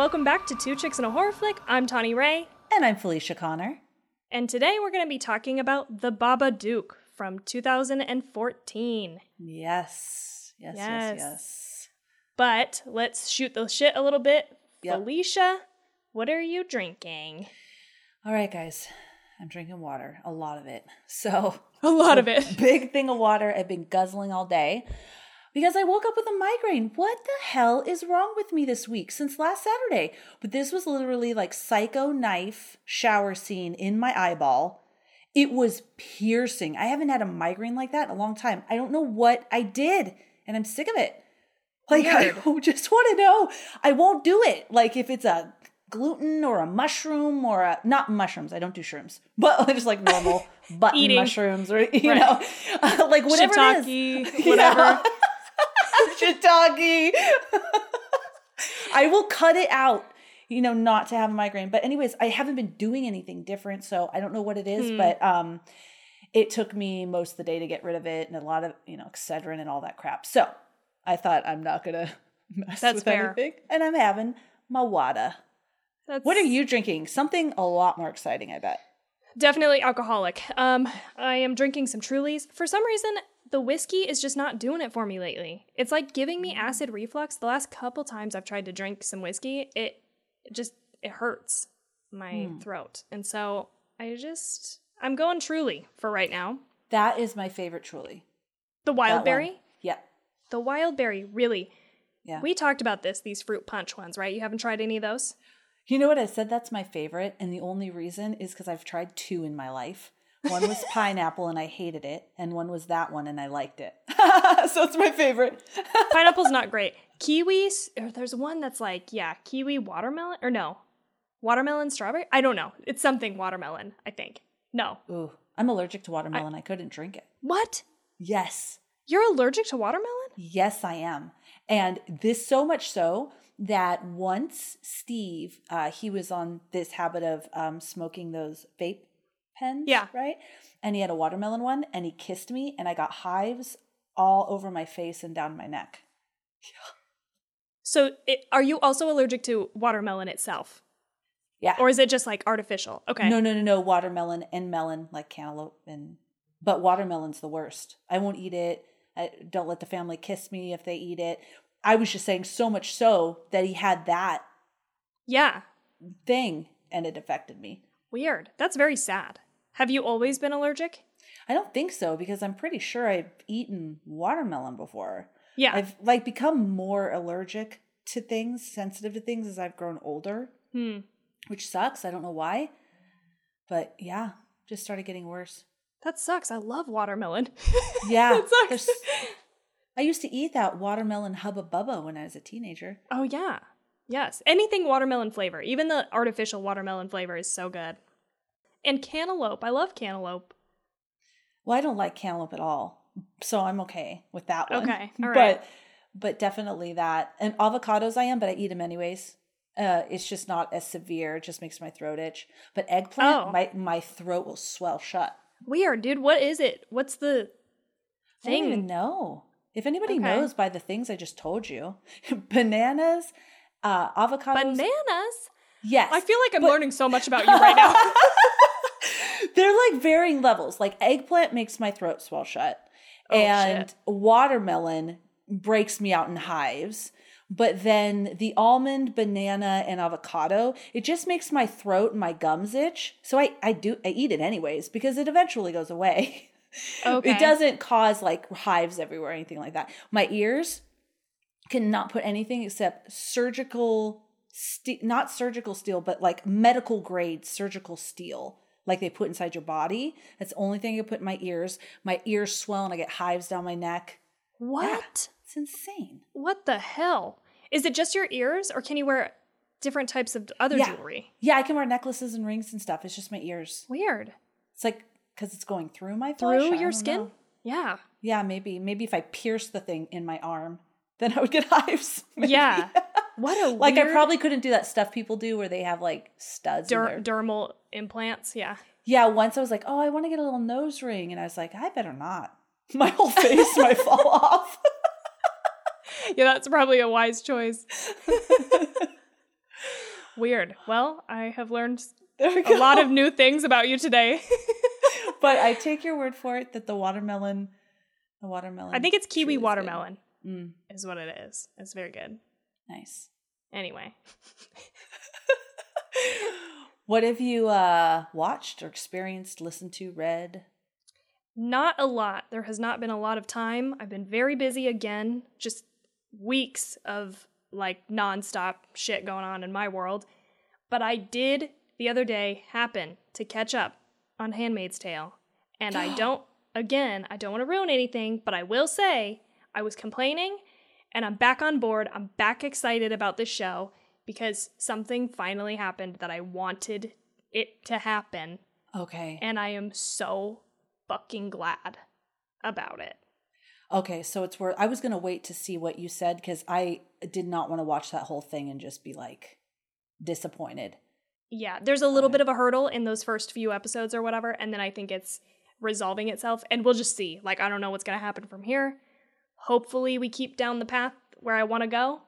welcome back to Two Chicks and a Horror Flick. I'm Tawny Ray, And I'm Felicia Connor. and today we're going to be talking about The Babadook from 2014. Yes. Yes, yes, Yes. yes. But let's shoot the shit a little bit. Yep. Felicia, what are you drinking? All right, guys. I'm drinking water, a lot of it. So, A lot of it. big thing of water I've been guzzling all day because I woke up with a migraine. What the hell is wrong with me this week since last Saturday? But this was literally like psycho knife shower scene in my eyeball. It was piercing. I haven't had a migraine like that in a long time. I don't know what I did, and I'm sick of it. Like, I just want to know. I won't do it. Like, if it's a gluten or a mushroom or a not mushrooms, I don't do shrooms, but just like normal button mushrooms or you Right. know, like whatever it is. Shiitake, whatever. Shiitake. I will cut it out, you know, not to have a migraine. But anyways, I haven't been doing anything different, so I don't know what it is, Hmm. but um it took me most of the day to get rid of it and a lot of, you know, Excedrin and all that crap. So I thought I'm not gonna mess That's with fair. anything. And I'm having my wada. That's What are you drinking? Something a lot more exciting, I bet. Definitely alcoholic. Um, I am drinking some Trulies. For some reason, the whiskey is just not doing it for me lately. It's like giving me acid reflux. The last couple times I've tried to drink some whiskey, it it just it hurts my hmm. throat. And so I just I'm going Truly for right now. That is my favorite truly. The That wild one. berry, Yeah. the wild berry, really. Yeah. We talked about this, these fruit punch ones, right? You haven't tried any of those? You know what? I said that's my favorite, and the only reason is because I've tried two in my life. One was pineapple, and I hated it, and one was that one, and I liked it. so it's my favorite. Pineapple's not great. Kiwis, or there's one that's like, yeah, kiwi watermelon, or no, watermelon strawberry? I don't know. It's something watermelon, I think. No. Ooh, I'm allergic to watermelon. I, couldn't drink it. What? Yes, You're allergic to watermelon? yes, I am. And this so much so that once Steve, uh, he was on this habit of um, smoking those vape pens, Yeah. right? And he had a watermelon one, and he kissed me, and I got hives all over my face and down my neck. Yeah. So, it, are you also allergic to watermelon itself? Yeah. Or is it just like artificial? Okay. No, no, no, no. Watermelon and melon, like cantaloupe, and but watermelon's the worst. I won't eat it. I don't let the family kiss me if they eat it. I was just saying so much so that he had that Yeah. thing, and it affected me. Weird. That's very sad. Have you always been allergic? I don't think so because I'm pretty sure I've eaten watermelon before. Yeah. I've like become more allergic to things, sensitive to things as I've grown older, hmm. which sucks. I don't know why, but yeah, just started getting worse. That sucks. I love watermelon. Yeah, That sucks. I used to eat that watermelon hubba bubba when I was a teenager. Oh yeah. Yes. Anything watermelon flavor. Even the artificial watermelon flavor is so good. And cantaloupe. I love cantaloupe. Well, I don't like cantaloupe at all, so I'm okay with that one. Okay, all right. But but definitely that. And avocados, I am, but I eat them anyways. Uh, it's just not as severe. It just makes my throat itch. But eggplant, Oh. my my throat will swell shut. Weird, dude. What is it? What's the I don't even thing? know. If anybody Okay. knows by the things I just told you, bananas, uh, avocados. Bananas? yes, I feel like I'm but- learning so much about you right now. They're like varying levels. Like eggplant makes my throat swell shut, Oh, and shit. watermelon breaks me out in hives. But then the almond, banana, and avocado, it just makes my throat and my gums itch. So I, I do I eat it anyways because it eventually goes away. Okay. It doesn't cause like hives everywhere or anything like that. My ears cannot put anything except surgical ste- not surgical steel, but like medical grade surgical steel, like they put inside your body. That's the only thing I put in my ears. My ears swell and I get hives down my neck. What? It's insane. What the hell? Is it just your ears or can you wear different types of other Yeah. jewelry? Yeah, I can wear necklaces and rings and stuff. It's just my ears. Weird. It's like because it's going through my flesh. Through your skin? know. Yeah. Yeah, maybe. Maybe if I pierce the thing in my arm, then I would get hives. Maybe. Yeah. What a like I probably couldn't do that stuff people do where they have like studs. in der- their- dermal implants. Yeah. Yeah, once I was like, oh, I want to get a little nose ring. And I was like, I better not. My whole face might fall off. Yeah, that's probably a wise choice. Weird. Well, I have learned a lot of new things about you today. but I take your word for it that the watermelon, the watermelon. I think it's kiwi good. watermelon, Mm, is what it is. It's very good. Nice. Anyway, What have you uh watched or experienced, listened to, read? not a lot. There has not been a lot of time. I've been very busy again, just weeks of like nonstop shit going on in my world. But I did the other day happen to catch up on Handmaid's Tale. And I don't, again, I don't want to ruin anything, but I will say I was complaining and I'm back on board. I'm back excited about this show because something finally happened that I wanted it to happen. Okay. And I am so fucking glad about it. Okay, so it's worth I was gonna wait to see what you said because I did not want to watch that whole thing and just be like disappointed. Yeah, there's a little Okay. bit of a hurdle in those first few episodes or whatever, and then I think it's resolving itself, and we'll just see. Like, I don't know what's gonna happen from here. Hopefully, we keep down the path where I want to go,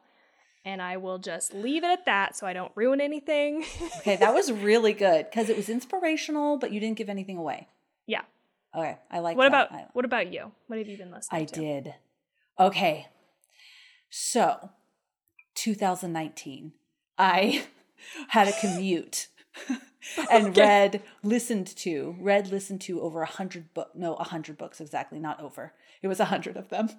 and I will just leave it at that so I don't ruin anything. Okay, that was really good because it was inspirational, but you didn't give anything away. yeah. Okay, I like. What that. about I, what about you? What have you been listening I to? I did. Okay, so 2019, I had a commute and Okay. read, listened to, read, listened to over a hundred book. No, a hundred books exactly, not over. It was a hundred of them.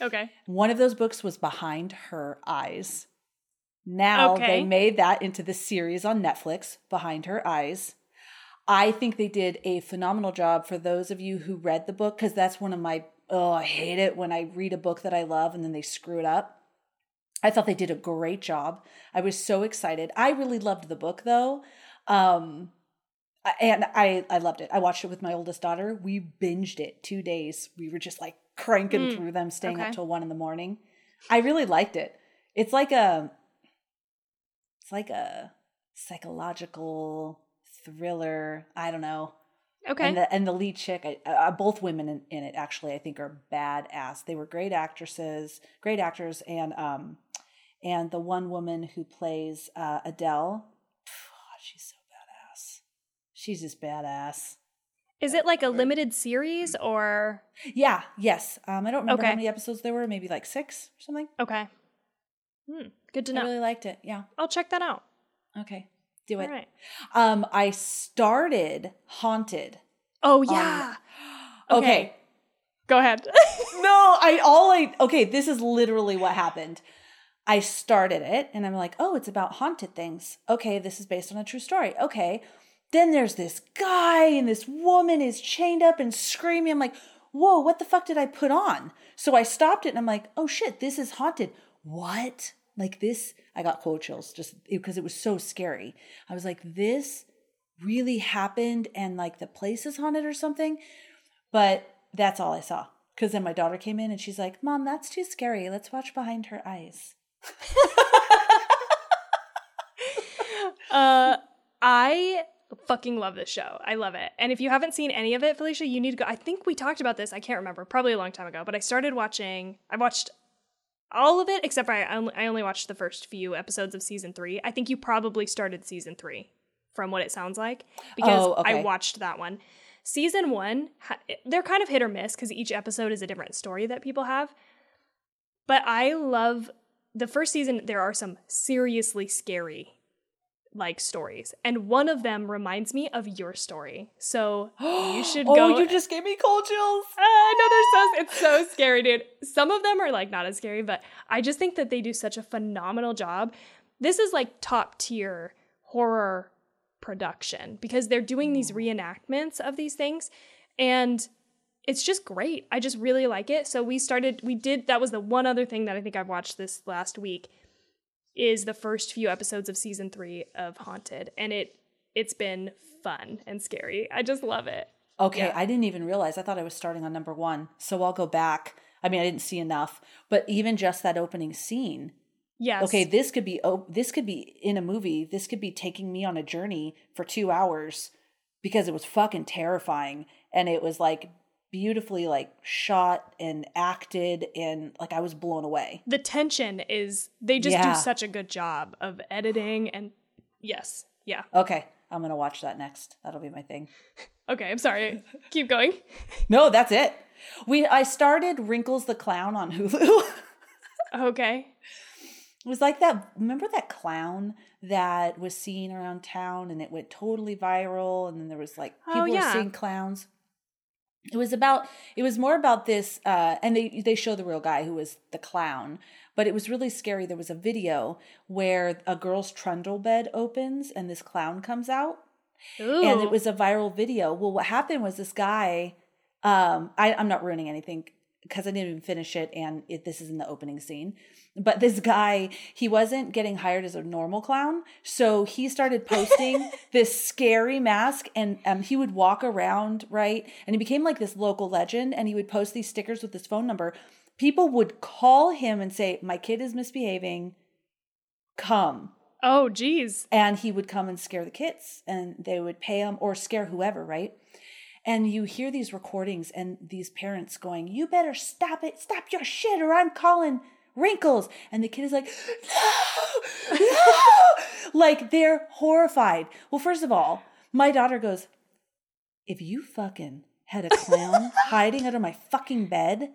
Okay. One of those books was Behind Her Eyes. Now Okay. they made that into the series on Netflix, Behind Her Eyes. I think they did a phenomenal job for those of you who read the book, because that's one of my, oh, I hate it when I read a book that I love and then they screw it up. I thought they did a great job. I was so excited. I really loved the book though. Um, and I, I loved it. I watched it with my oldest daughter. We binged it two days. We were just like cranking Mm, through them, staying up till one in the morning. I really liked it. It's like a, it's like a psychological thriller. I don't know. Okay. And the and the lead chick, I, uh, both women in, in it actually, I think are badass. They were great actresses, great actors, and um, and the one woman who plays uh, Adele, she's so. She's just badass. Is it like a limited series or Yeah. Yes. Um, I don't remember how many episodes there were. Maybe like six or something. okay? Hmm, good to know. I really liked it. Yeah. I'll check that out. Okay. Do it. All right. Um, I started Haunted. Oh on- yeah. okay. Okay. Go ahead. no, I all I okay, this is literally what happened. I started it and I'm like, "Oh, it's about haunted things." Okay, this is based on a true story. Okay. Then there's this guy and this woman is chained up and screaming. I'm like, "Whoa, what the fuck did I put on?" So I stopped it and I'm like, "Oh shit, this is haunted." What? Like this I got cold chills just because it was so scary. I was like, "This really happened and like the place is haunted or something?" But that's all I saw. Because then my daughter came in and she's like, Mom, that's too scary. Let's watch Behind Her Eyes. uh, I fucking love this show. I love it. And if you haven't seen any of it, Felicia, you need to go. I think we talked about this. I can't remember. Probably a long time ago. But I started watching. I watched all of it except for I only, I only watched the first few episodes of season three. I think you probably started season three, from what it sounds like, because Oh, okay. I watched that one. Season one, they're kind of hit or miss because each episode is a different story that people have. But I love the first season. There are some seriously scary like stories, and one of them reminds me of your story. So you should oh, go. oh, you just gave me cold chills. Ah, I know they're so it's so scary, dude. Some of them are like not as scary, but I just think that they do such a phenomenal job. This is like top tier horror production because they're doing these mm. reenactments of these things and it's just great. I just really like it. So we started we did that was the one other thing that I think I've watched this last week is the first few episodes of season 3 of Haunted and it it's been fun and scary. I just love it. Okay, Yeah. I didn't even realize. I thought I was starting on number one. So I'll go back. I mean, I didn't see enough, but even just that opening scene. Yes. Okay, this could be oh, this could be in a movie. This could be taking me on a journey for two hours because it was fucking terrifying and it was like beautifully like shot and acted and like I was blown away. the tension is they just Yeah. do such a good job of editing and Yes. Yeah. Okay, I'm gonna watch that next. That'll be my thing. Okay, I'm sorry. Keep going. No, that's it. We I started Wrinkles the Clown on Hulu. Okay. It was like that. Remember that clown that was seen around town and it went totally viral, and then there was like Oh, people were seeing clowns. It was about. It was more about this, uh, and they they show the real guy who was the clown, but it was really scary. There was a video where a girl's trundle bed opens and this clown comes out, Ooh. and it was a viral video. Well, what happened was this guy. Um, I, I'm not ruining anything because I didn't even finish it, and it, this is in the opening scene. But this guy, he wasn't getting hired as a normal clown, so he started posting this scary mask, and um, he would walk around right, and he became like this local legend, and he would post these stickers with his phone number. People would call him and say, "My kid is misbehaving. Come." Oh, geez. and he would come and scare the kids and they would pay him or scare whoever right and you hear these recordings and these parents going you better stop it. Stop your shit or i'm calling wrinkles. And the kid is like no no. Like they're horrified. Well first of all my daughter goes if you fucking had a clown hiding under my fucking bed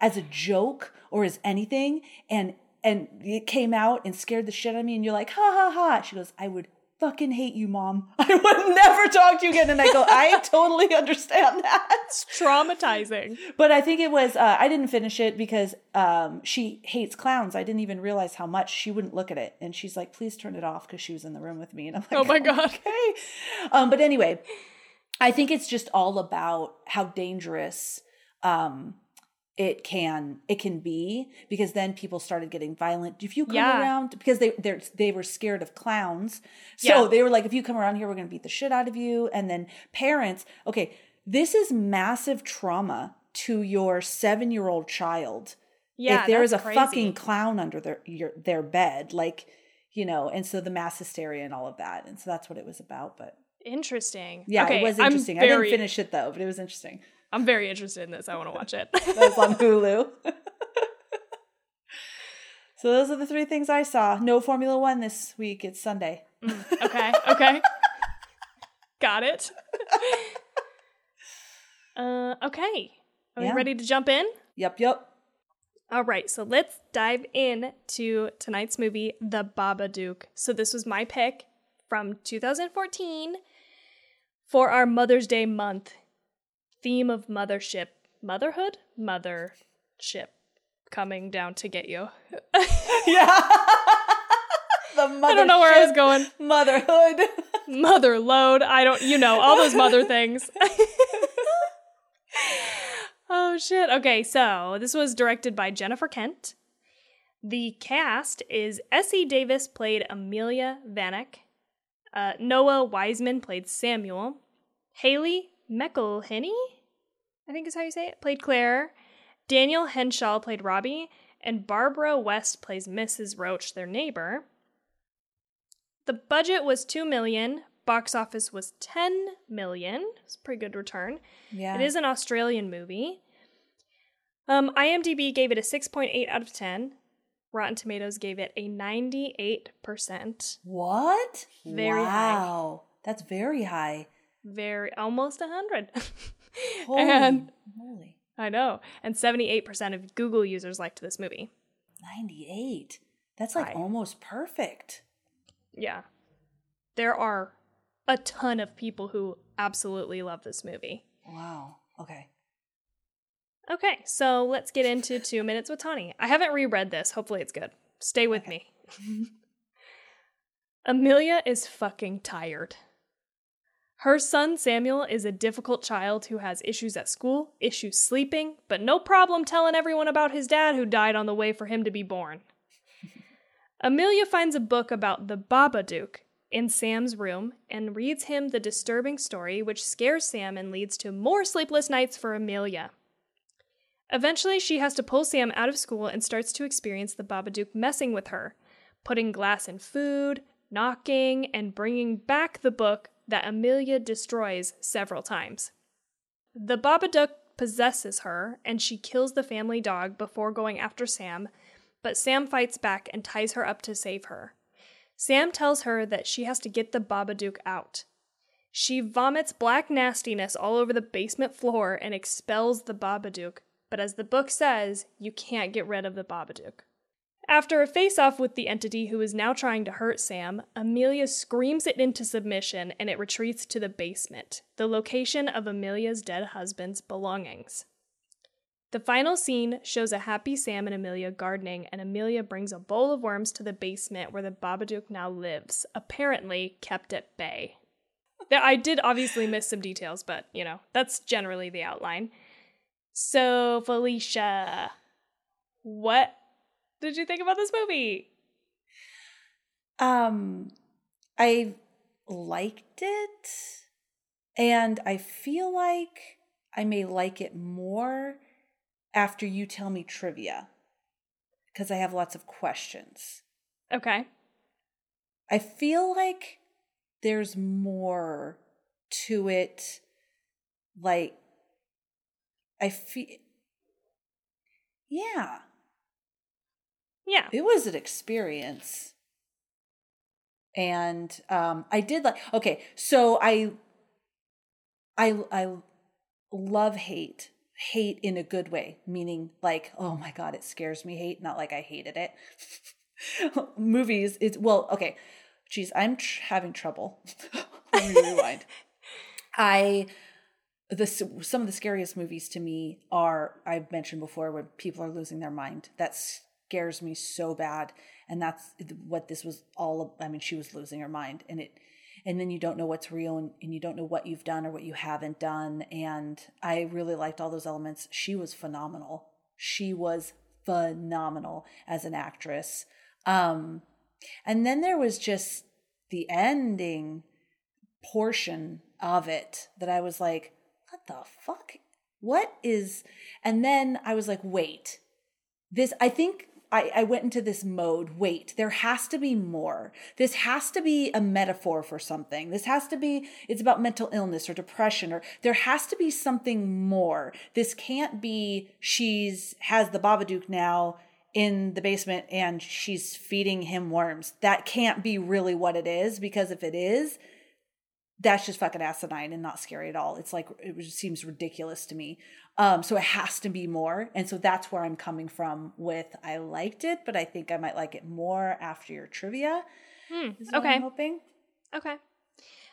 as a joke or as anything and and it came out and scared the shit out of me and you're like ha ha ha. She goes i would fucking hate you mom. I would never talk to you again. And i go i totally understand that. It's traumatizing. but i think it was uh, i didn't finish it because um, she hates clowns. I didn't even realize how much she wouldn't look at it. And she's like please turn it off because she was in the room with me. And i'm like Oh my God. okay. Um, but anyway I think it's just all about how dangerous um it can it can be because then people started getting violent. If you come Yeah. around because they they they were scared of clowns. So Yeah. they were like if you come around here we're going to beat the shit out of you and then parents, okay, this is massive trauma to your 7-year-old child. Yeah. if there is a crazy. fucking clown under their your their bed like you know, and so the mass hysteria and all of that. And so that's what it was about, but Interesting. yeah, okay, it was I'm interesting. I didn't finish it though, but it was interesting. I'm very interested in this. I want to watch it. That was on Hulu. so those are the three things I saw. No Formula One this week. It's Sunday. okay. Okay. Got it. uh, okay. Are Yeah. we ready to jump in? Yep, yep. All right, so let's dive in to tonight's movie, The Babadook. So this was my pick from 2014 for our Mother's Day month theme of mothership, motherhood, mothership coming down to get you. Yeah. the mother I don't know where I was going. Motherhood. Mother load. I don't, you know, all those mother things. oh shit. Okay, so this was directed by Jennifer Kent. The cast is Essie Davis played Amelia Vanek. Uh, Noah Wiseman played Samuel. Hayley McElhinney, I think is how you say it, played Claire. Daniel Henshaw played Robbie, and Barbara West plays Mrs. Roach, their neighbor. The budget was 2 million, box office was 10 million. It's a pretty good return. Yeah. It is an Australian movie. Um, IMDb gave it a 6.8 out of 10. Rotten Tomatoes gave it a 98%. What? Very high. wow. That's very high. Very almost 100. Holy and moly. I know. And 78% of Google users liked this movie. 98. That's like almost perfect. Yeah. There are a ton of people who absolutely love this movie. Wow. Okay. Okay, so let's get into Two Minutes with Tawny. I haven't reread this. Hopefully, it's good. Stay with me. Amelia is fucking tired. Her son Samuel is a difficult child who has issues at school, issues sleeping, but no problem telling everyone about his dad who died on the way for him to be born. Amelia finds a book about the Babadook in Sam's room and reads him the disturbing story, which scares Sam and leads to more sleepless nights for Amelia. Eventually, she has to pull Sam out of school and starts to experience the Babadook messing with her, putting glass in food, knocking, and bringing back the book that Amelia destroys several times. The Babadook possesses her, and she kills the family dog before going after Sam, but Sam fights back and ties her up to save her. Sam tells her that she has to get the Babadook out. She vomits black nastiness all over the basement floor and expels the Babadook, but as the book says, you can't get rid of the Babadook. After a face off with the entity who is now trying to hurt Sam, Amelia screams it into submission and it retreats to the basement, the location of Amelia's dead husband's belongings. The final scene shows a happy Sam and Amelia gardening, and Amelia brings a bowl of worms to the basement where the Babadook now lives, apparently kept at bay. I did obviously miss some details, but you know, that's generally the outline. So, Felicia, what did you think about this movie? Um, I liked it, and I feel like I may like it more after you tell me trivia because I have lots of questions. Okay. I feel like there's more to it. Like, I feel. Yeah. Yeah. It was an experience. And um I did like okay, so I I I love hate. Hate in a good way, meaning like, oh my god, it scares me hate, not like I hated it. Movies, it's well, okay. Geez, I'm tr- having trouble. Let me rewind. I the some of the scariest movies to me are I've mentioned before when people are losing their mind. That's scares me so bad. And that's what this was all i mean she was losing her mind. And it and then you don't know what's real and, and you don't know what you've done or what you haven't done. And i really liked all those elements. She was phenomenal. She was phenomenal as an actress. Um and then there was just the ending portion of it that i was like what the fuck? What is and then i was like wait. This i think I, I went into this mode wait there has to be more this has to be a metaphor for something this has to be it's about mental illness or depression or there has to be something more this can't be she's has the babadook now in the basement and she's feeding him worms that can't be really what it is because if it is that's just fucking asinine and not scary at all. It's like it seems ridiculous to me. Um, so it has to be more, and so that's where I'm coming from. With I liked it, but I think I might like it more after your trivia. Hmm. okay, I'm hoping. Okay,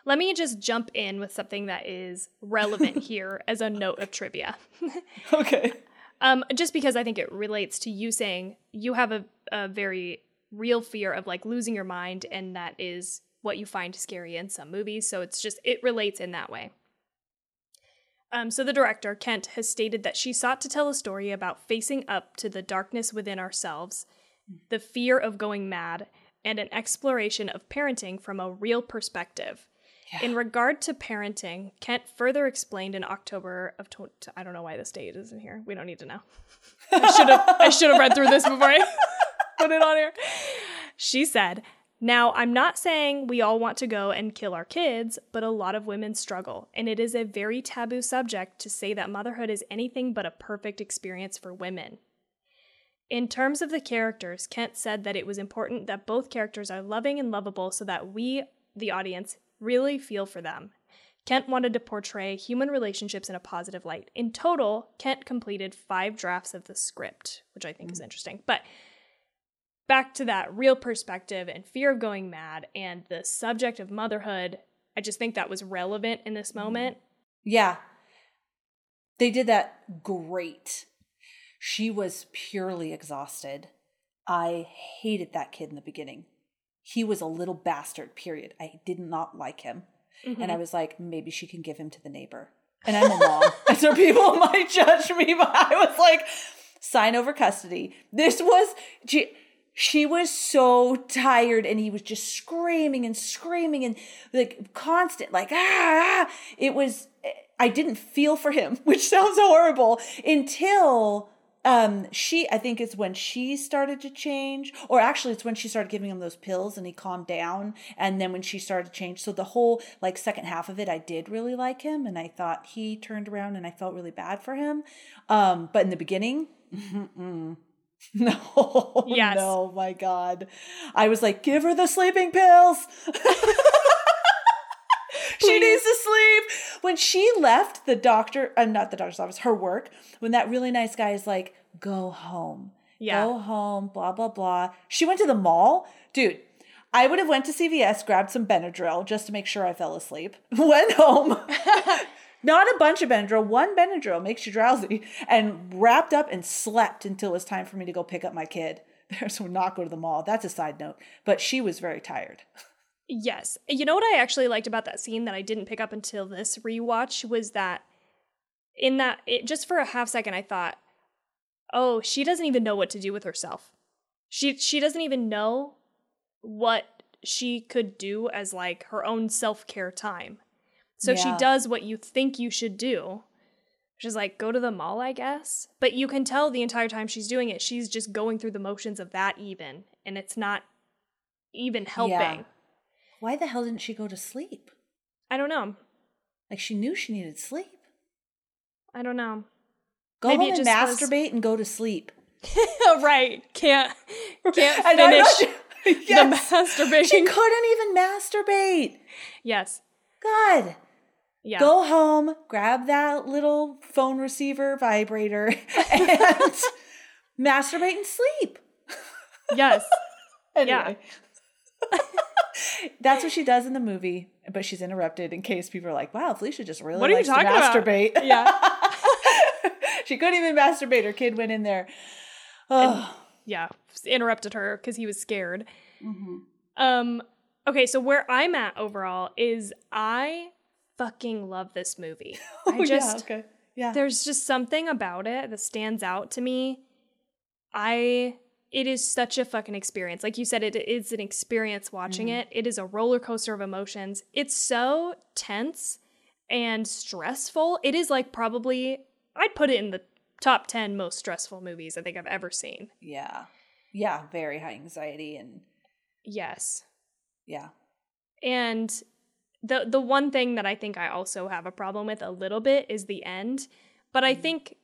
let me just jump in with something that is relevant here as a note of trivia. okay. Um, just because I think it relates to you saying you have a, a very real fear of like losing your mind, and that is what you find scary in some movies. So it's just, it relates in that way. Um, so the director, Kent, has stated that she sought to tell a story about facing up to the darkness within ourselves, the fear of going mad, and an exploration of parenting from a real perspective. Yeah. In regard to parenting, Kent further explained in October of tw- I don't know why this date isn't here. We don't need to know. I should have I should have read through this before I put it on here. She said, now, I'm not saying we all want to go and kill our kids, but a lot of women struggle, and it is a very taboo subject to say that motherhood is anything but a perfect experience for women. In terms of the characters, Kent said that it was important that both characters are loving and lovable so that we, the audience, really feel for them. Kent wanted to portray human relationships in a positive light. In total, Kent completed five drafts of the script, which I think mm. is interesting. But back to that real perspective and fear of going mad and the subject of motherhood, I just think that was relevant in this moment. Yeah. They did that great. She was purely exhausted. I hated that kid in the beginning. He was a little bastard, period. I did not like him. Mm-hmm. And I was like, maybe she can give him to the neighbor. And I'm a mom. and so people might judge me, but I was like, sign over custody. This was, she was so tired and he was just screaming and screaming and like constant like ah, ah, it was i didn't feel for him which sounds horrible until um she i think it's when she started to change or actually it's when she started giving him those pills and he calmed down and then when she started to change. So the whole like second half of it i did really like him and i thought he turned around and i felt really bad for him. Um but in the beginning No. Yes. No, my God. I was like, give her the sleeping pills. she needs to sleep. When she left the doctor, uh, not the doctor's office, her work, when that really nice guy is like, go home. Yeah. Go home, blah, blah, blah. She went to the mall. Dude, I would have went to CVS, grabbed some Benadryl just to make sure I fell asleep. Went home. Not a bunch of Benadryl, one Benadryl makes you drowsy, and wrapped up and slept until it was time for me to go pick up my kid. There's So not go to the mall. That's a side note. But she was very tired. Yes. You know what I actually liked about that scene that I didn't pick up until this rewatch was that in that it just for a half second I thought, "Oh, she doesn't even know what to do with herself. She she doesn't even know what she could do as like her own self-care time." So she does what you think you should do. Which is like go to the mall, I guess. But you can tell the entire time she's doing it, she's just going through the motions of that even, and it's not even helping. Why the hell didn't she go to sleep? I don't know. Like she knew she needed sleep. I don't know. Go Maybe home and just was- masturbate and go to sleep. right. Can't can't finish Yes. the masturbating. She couldn't even masturbate. yes. God. Yeah. Go home, grab that little phone receiver vibrator, and masturbate and sleep. Yes. Anyway. That's what she does in the movie, but she's interrupted in case people are like, wow, Felicia just really What likes to talking about? masturbate. Yeah. she couldn't even masturbate. Her kid went in there. Oh, Yeah. Interrupted her because he was scared. Mm-hmm. Um. Okay. So where I'm at overall is I fucking love this movie. I Oh, just yeah, okay. Yeah. there's just something about it that stands out to me. I it is such a fucking experience. Like you said, it is an experience watching Mm-hmm. it. It is a roller coaster of emotions. It's so tense and stressful. It is like probably I'd put it in the top 10 most stressful movies I think I've ever seen. yeah. Yeah. Very high anxiety and Yes. yeah. And the the one thing that I think I also have a problem with a little bit is the end. But I mm. think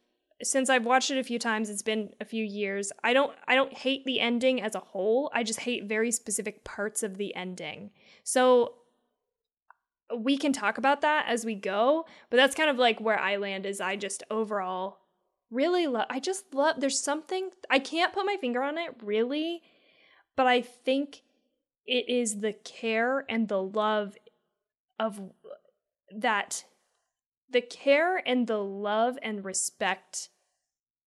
since I've watched it a few times, it's been a few years. I don't I don't hate the ending as a whole. I just hate very specific parts of the ending. So we can talk about that as we go, but that's kind of like where I land is I just overall really love I just love there's something I can't put my finger on it really, but I think it is the care and the love of that the care and the love and respect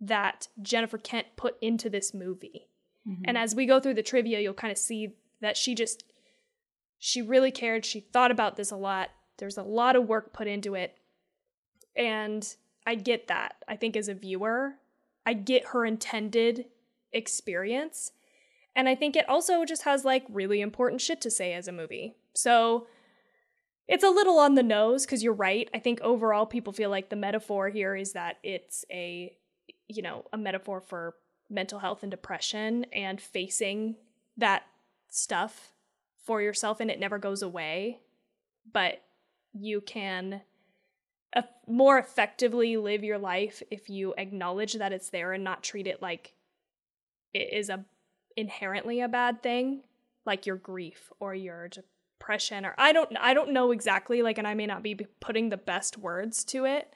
that Jennifer Kent put into this movie. Mm-hmm. And as we go through the trivia, you'll kind of see that she just she really cared. She thought about this a lot. There's a lot of work put into it. And I get that. I think as a viewer, I get her intended experience. And I think it also just has like really important shit to say as a movie. So it's a little on the nose because you're right. I think overall people feel like the metaphor here is that it's a, you know, a metaphor for mental health and depression and facing that stuff for yourself and it never goes away. But you can more effectively live your life if you acknowledge that it's there and not treat it like it is a inherently a bad thing like your grief or your depression or I don't I don't know exactly like and I may not be putting the best words to it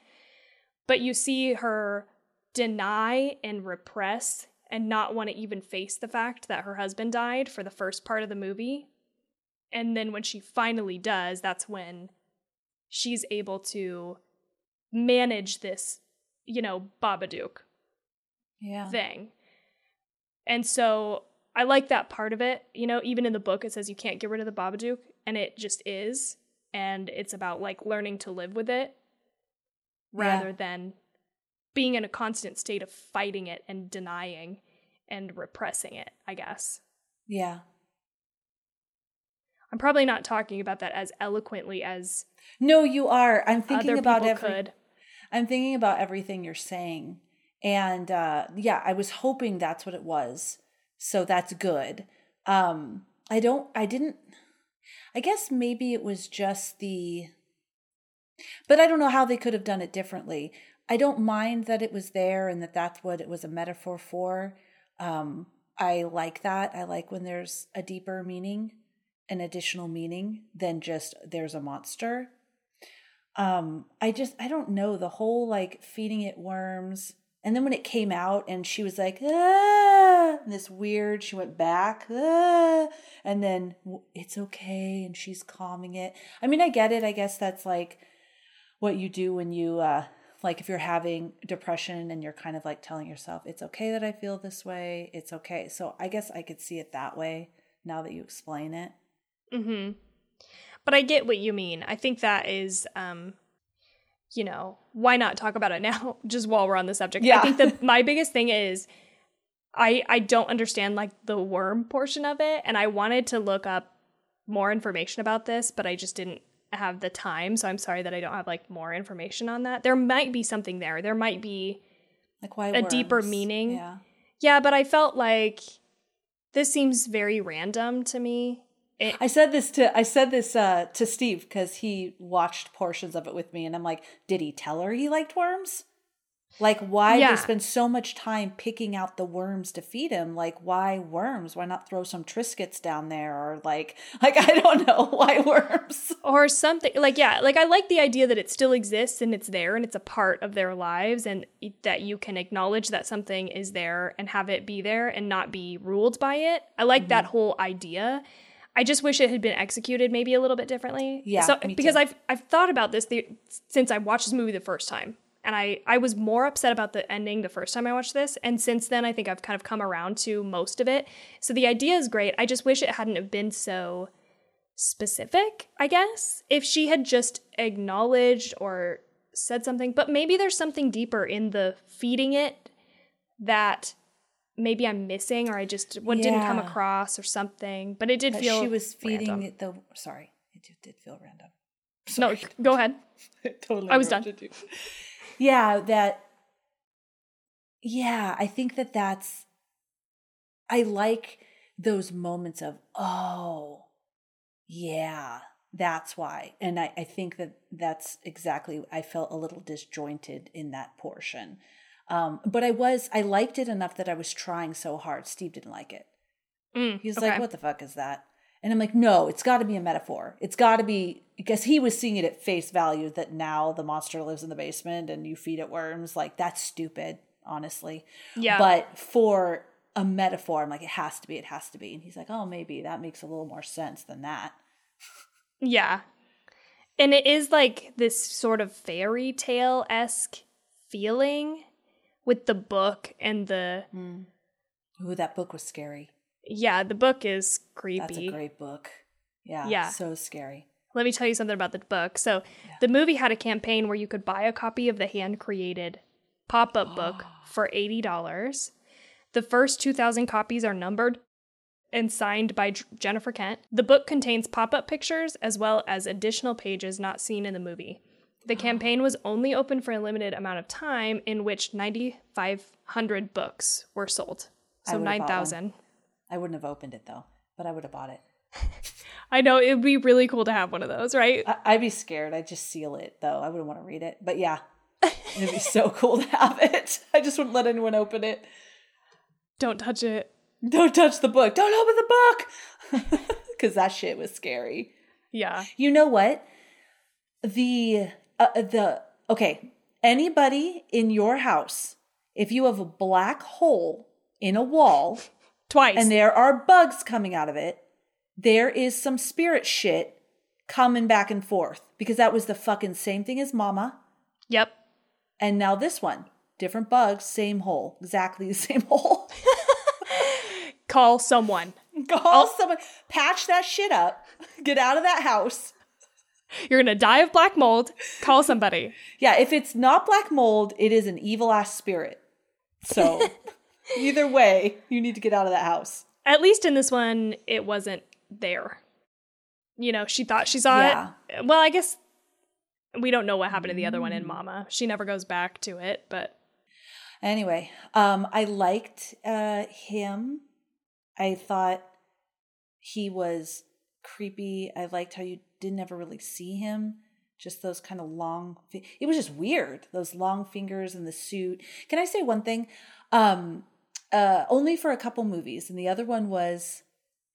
but you see her deny and repress and not want to even face the fact that her husband died for the first part of the movie and then when she finally does that's when she's able to manage this you know babadook Yeah. thing. And so I like that part of it. You know, even in the book, it says you can't get rid of the Babadook, and it just is. And it's about like learning to live with it rather than being in a constant state of fighting it and denying and repressing it, I guess. Yeah. I'm probably not talking about that as eloquently as No, you are. I'm thinking about every, could. I'm thinking about everything you're saying. And uh yeah, I was hoping that's what it was. So that's good. Um I don't I didn't I guess maybe it was just the but I don't know how they could have done it differently. I don't mind that it was there and that that's what it was a metaphor for. Um, I like that. I like when there's a deeper meaning, an additional meaning than just there's a monster. Um, I just I don't know the whole like feeding it worms. And then when it came out and she was like, ah, this weird, she went back, ah, and then it's okay, and she's calming it. I mean, I get it. I guess that's like what you do when you uh like if you're having depression and you're kind of like telling yourself it's okay that i feel this way it's okay so i guess i could see it that way now that you explain it Mm hmm. but i get what you mean i think that is um you know why not talk about it now just while we're on the subject yeah. i think that my biggest thing is i i don't understand like the worm portion of it and i wanted to look up more information about this but i just didn't have the time, so I'm sorry that I don't have like more information on that. There might be something there. There might be like why a worms? deeper meaning. Yeah. Yeah, but I felt like this seems very random to me. It, I said this to I said this uh, to Steve because he watched portions of it with me, and I'm like, did he tell her he liked worms? Like, why yeah. they spend so much time picking out the worms to feed him? Like, why worms? Why not throw some Triscuits down there? Or like, like I don't know why worms or something. Like, yeah, like I like the idea that it still exists and it's there and it's a part of their lives, and that you can acknowledge that something is there and have it be there and not be ruled by it. I like mm-hmm. that whole idea. I just wish it had been executed maybe a little bit differently. Yeah, so, because too. I've I've thought about this the, since I watched this movie the first time and I I was more upset about the ending the first time I watched this and since then I think I've kind of come around to most of it. So the idea is great. I just wish it hadn't have been so specific, I guess. If she had just acknowledged or said something, but maybe there's something deeper in the feeding it that maybe I'm missing or I just what yeah. didn't come across or something. But it did that feel she was feeding random. it the sorry, it did feel random. Sorry. No, go ahead. totally I was done yeah that yeah i think that that's i like those moments of oh yeah that's why and I, I think that that's exactly i felt a little disjointed in that portion um, but i was i liked it enough that i was trying so hard steve didn't like it mm, was okay. like what the fuck is that and I'm like, no, it's got to be a metaphor. It's got to be because he was seeing it at face value that now the monster lives in the basement and you feed it worms. Like that's stupid, honestly. Yeah. But for a metaphor, I'm like, it has to be. It has to be. And he's like, oh, maybe that makes a little more sense than that. Yeah. And it is like this sort of fairy tale esque feeling with the book and the. Mm. Ooh, that book was scary. Yeah, the book is creepy. That's a great book. Yeah. Yeah. So scary. Let me tell you something about the book. So, yeah. the movie had a campaign where you could buy a copy of the hand created pop up book for $80. The first 2,000 copies are numbered and signed by Jennifer Kent. The book contains pop up pictures as well as additional pages not seen in the movie. The campaign was only open for a limited amount of time, in which 9,500 books were sold. So 9,000. I wouldn't have opened it though, but I would have bought it. I know it'd be really cool to have one of those, right? I- would be scared. I'd just seal it though. I wouldn't want to read it. But yeah, it'd be so cool to have it. I just wouldn't let anyone open it. Don't touch it. Don't touch the book. Don't open the book. Because that shit was scary. Yeah. You know what? The uh, the okay. Anybody in your house, if you have a black hole in a wall Twice. And there are bugs coming out of it. There is some spirit shit coming back and forth because that was the fucking same thing as Mama. Yep. And now this one. Different bugs, same hole. Exactly the same hole. Call someone. Call I'll- someone. Patch that shit up. Get out of that house. You're gonna die of black mold. Call somebody. yeah, if it's not black mold, it is an evil ass spirit. So Either way, you need to get out of that house. At least in this one, it wasn't there. You know, she thought she saw yeah. it. Well, I guess we don't know what happened to the other one in Mama. She never goes back to it, but anyway, um, I liked uh, him. I thought he was creepy. I liked how you didn't ever really see him. Just those kind of long. It was just weird. Those long fingers and the suit. Can I say one thing? Um, uh, only for a couple movies, and the other one was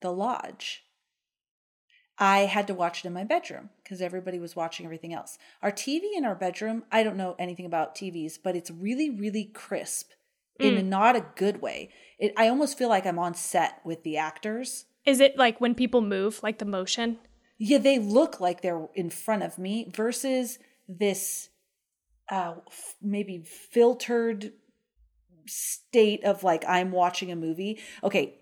The Lodge. I had to watch it in my bedroom because everybody was watching everything else. Our TV in our bedroom, I don't know anything about TVs, but it's really, really crisp in not a good way. It, I almost feel like I'm on set with the actors. Is it like when people move, like the motion? Yeah, they look like they're in front of me versus this uh f- maybe filtered state of like I'm watching a movie. Okay,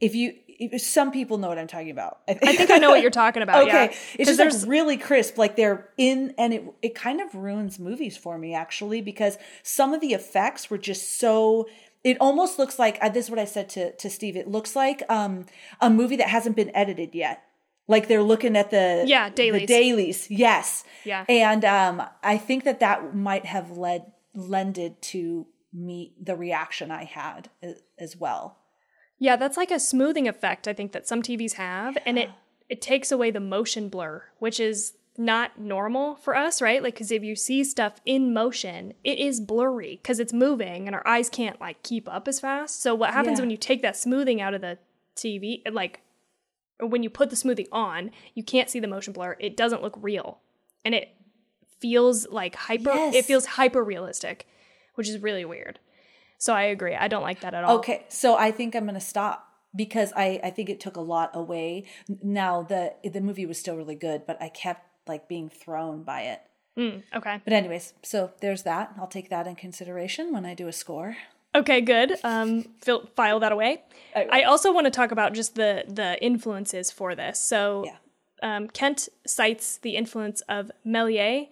if you if, some people know what I'm talking about. I think I know what you're talking about. okay, yeah. it's just there's really crisp, like they're in, and it it kind of ruins movies for me actually because some of the effects were just so. It almost looks like uh, this is what I said to to Steve. It looks like um a movie that hasn't been edited yet. Like they're looking at the Yeah, the dailies. dailies. Yes. Yeah. And um, I think that that might have led lended to me the reaction I had as well. Yeah, that's like a smoothing effect I think that some TVs have and it it takes away the motion blur, which is not normal for us, right? Like cuz if you see stuff in motion, it is blurry cuz it's moving and our eyes can't like keep up as fast. So what happens Yeah. when you take that smoothing out of the TV like or when you put the smoothie on, you can't see the motion blur. It doesn't look real. And it feels like hyper it feels hyper realistic, which is really weird. So I agree. I don't like that at all. Okay, so I think I'm going to stop because I I think it took a lot away. Now the the movie was still really good, but I kept like being thrown by it. Mm, okay. But anyways, so there's that. I'll take that in consideration when I do a score. Okay, good. Um, fil- file that away. I will. I also want to talk about just the the influences for this. So, Yeah. um, Kent cites the influence of Méliès,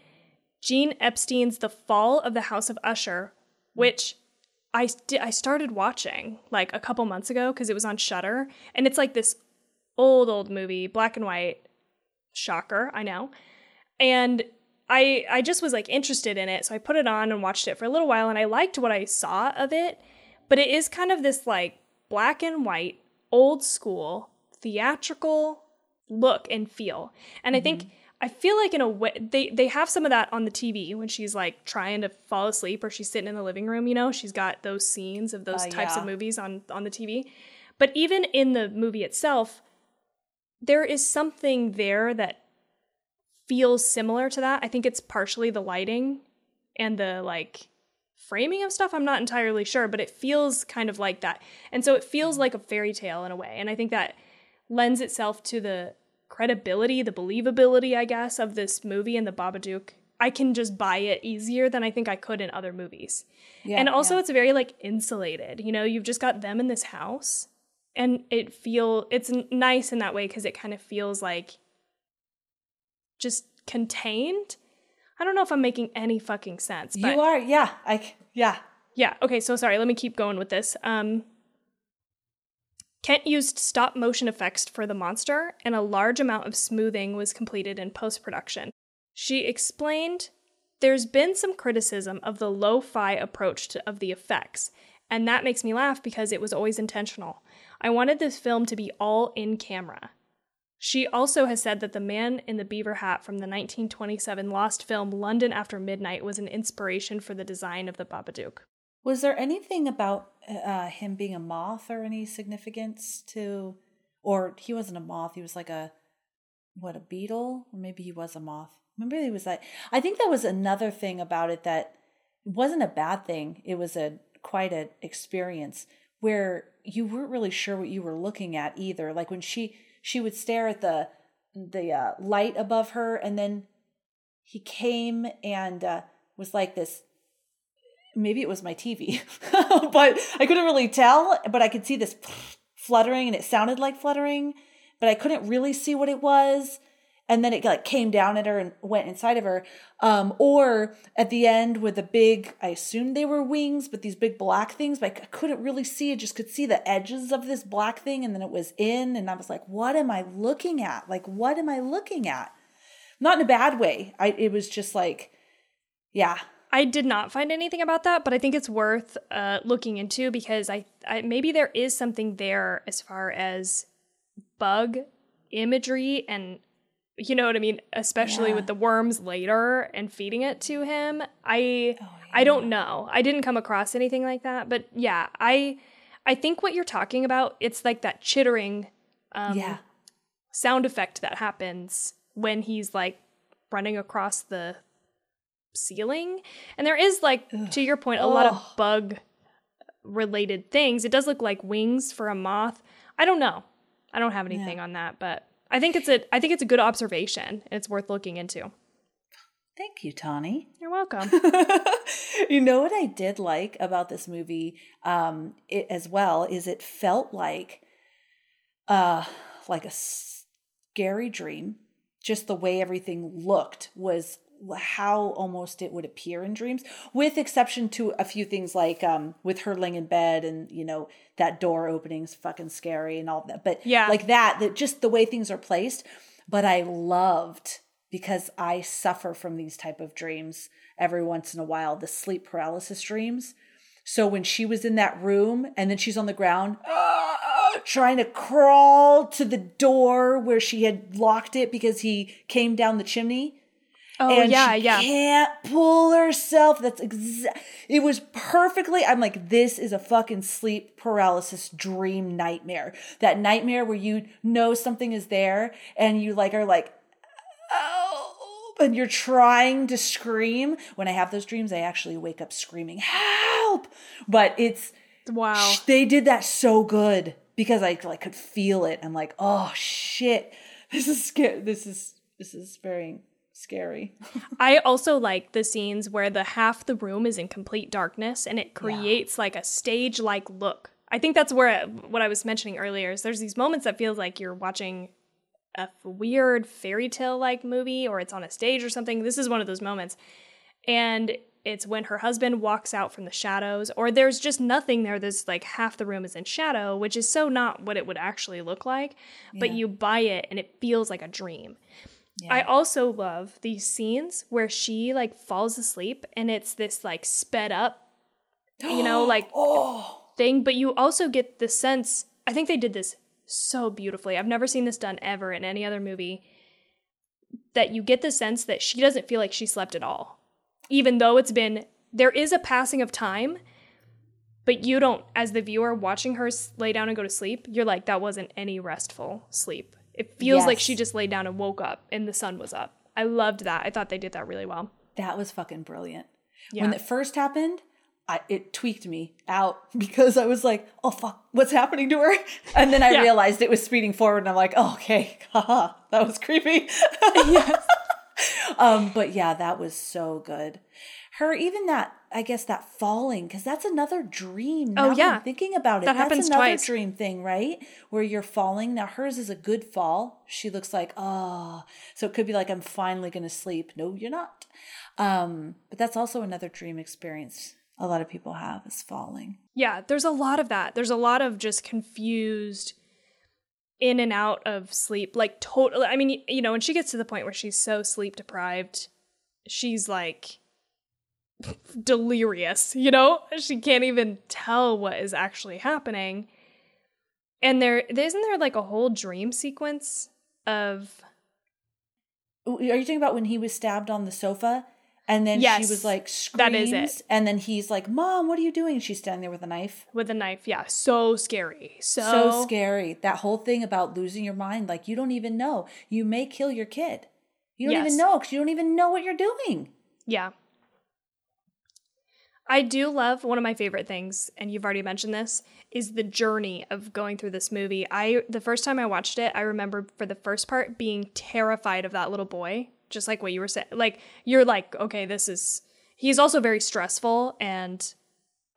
Jean Epstein's *The Fall of the House of Usher*, which I st- I started watching like a couple months ago because it was on Shudder, and it's like this old old movie, black and white. Shocker, I know. And I I just was like interested in it, so I put it on and watched it for a little while and I liked what I saw of it, but it is kind of this like black and white, old school, theatrical look and feel. And I think I feel like in a way they they have some of that on the TV when she's like trying to fall asleep or she's sitting in the living room, you know, she's got those scenes of those Uh, types yeah. of movies on on the TV. But even in the movie itself, there is something there that feels similar to that. I think it's partially the lighting and the like framing of stuff. I'm not entirely sure, but it feels kind of like that. And so it feels mm-hmm. like a fairy tale in a way. And I think that lends itself to the credibility, the believability, I guess, of this movie and the Babadook. I can just buy it easier than I think I could in other movies. Yeah, and also yeah. it's very like insulated. You know, you've just got them in this house and it feel it's nice in that way cuz it kind of feels like just contained. I don't know if I'm making any fucking sense. But you are, yeah, I yeah. yeah. Okay. So sorry. Let me keep going with this. Um, Kent used stop motion effects for the monster, and a large amount of smoothing was completed in post production. She explained there's been some criticism of the lo fi approach to, of the effects, and that makes me laugh because it was always intentional. I wanted this film to be all in camera. She also has said that the man in the beaver hat from the 1927 lost film London After Midnight was an inspiration for the design of the Babadook. Was there anything about uh, him being a moth or any significance to, or he wasn't a moth? He was like a what a beetle, or maybe he was a moth. Remember, he was like. I think that was another thing about it that wasn't a bad thing. It was a quite an experience where you weren't really sure what you were looking at either. Like when she she would stare at the the uh, light above her, and then he came and uh, was like this maybe it was my TV, but I couldn't really tell. But I could see this fluttering, and it sounded like fluttering, but I couldn't really see what it was. And then it like came down at her and went inside of her. Um, or at the end with the big, I assumed they were wings, but these big black things, but I couldn't really see. I just could see the edges of this black thing, and then it was in, and I was like, "What am I looking at? Like, what am I looking at?" Not in a bad way. I it was just like, yeah, I did not find anything about that, but I think it's worth uh, looking into because I, I maybe there is something there as far as bug imagery and you know what I mean, especially Yeah. with the worms later and feeding it to him. I Oh, I don't know. I didn't come across anything like that, but yeah, I I think what you're talking about, it's like that chittering um, yeah. sound effect that happens when he's like running across the ceiling. And there is like, to your point, a lot of Oh. bug related things. It does look like wings for a moth. I don't know. I don't have anything on that, but I think it's a I think it's a good observation. It's worth looking into. Thank you, Tawny. You're welcome. you know what I did like about this movie um, it, as well is it felt like uh, like a scary dream. Just the way everything looked was how almost it would appear in dreams, with exception to a few things like um, with her laying in bed and you know that door opening is fucking scary and all that. But Yeah. like that, that just the way things are placed. But I loved because I suffer from these type of dreams every once in a while, the sleep paralysis dreams. So when she was in that room and then she's on the ground "Ah," trying to crawl to the door where she had locked it because he came down the chimney Oh and yeah, she yeah. can't pull herself. That's exact. It was perfectly. I'm like, this is a fucking sleep paralysis dream nightmare. That nightmare where you know something is there and you like are like, oh, and you're trying to scream. When I have those dreams, I actually wake up screaming, help! But it's Wow. they did that so good because I like could feel it. I'm like, oh shit, this is scary. This is this is very scary. I also like the scenes where the half the room is in complete darkness and it creates like a stage like look. I think that's where what I was mentioning earlier is there's these moments that feels like you're watching a weird fairy tale like movie or it's on a stage or something. This is one of those moments. And it's when her husband walks out from the shadows or there's just nothing there. There's like half the room is in shadow, which is so not what it would actually look like, but you buy it and it feels like a dream. I also love these scenes where she like falls asleep and it's this like sped up, you know, like oh, thing, but you also get the sense I think they did this so beautifully. I've never seen this done ever in any other movie that you get the sense that she doesn't feel like she slept at all. Even though it's been there is a passing of time, but you don't as the viewer watching her lay down and go to sleep, you're like that wasn't any restful sleep. It feels like she just laid down and woke up and the sun was up. I loved that. I thought they did that really well. that was fucking brilliant. Yeah. When it first happened, I, it tweaked me out because I was like, oh fuck, what's happening to her? And then I Yeah. realized it was speeding forward, and I'm like, oh, okay, haha, that was creepy. yes. um, but yeah, that was so good. Her even that I guess that falling because that's another dream. Oh, that I'm yeah. thinking about it, That that's happens another twice. dream thing, right? Where you're falling. Now hers is a good fall. She looks like oh, so it could be like I'm finally gonna sleep. No, you're not. Um, but that's also another dream experience a lot of people have is falling. Yeah, there's a lot of that. There's a lot of just confused in and out of sleep. Like totally I mean, you know, when she gets to the point where she's so sleep deprived, she's like delirious, you know? She can't even tell what is actually happening. And there isn't there like a whole dream sequence of Are you talking about when he was stabbed on the sofa? And then Yes, she was like screams, that is it. and then he's like, "Mom, what are you doing?" She's standing there with a knife. with a knife. Yeah, so scary. So, so scary. That whole thing about losing your mind, like you don't even know. You may kill your kid. You don't Yes. even know because you don't even know what you're doing. Yeah. I do love one of my favorite things, and you've already mentioned this, is the journey of going through this movie. I the first time I watched it, I remember for the first part being terrified of that little boy, just like what you were saying. Like you're like, okay, this is he's also very stressful and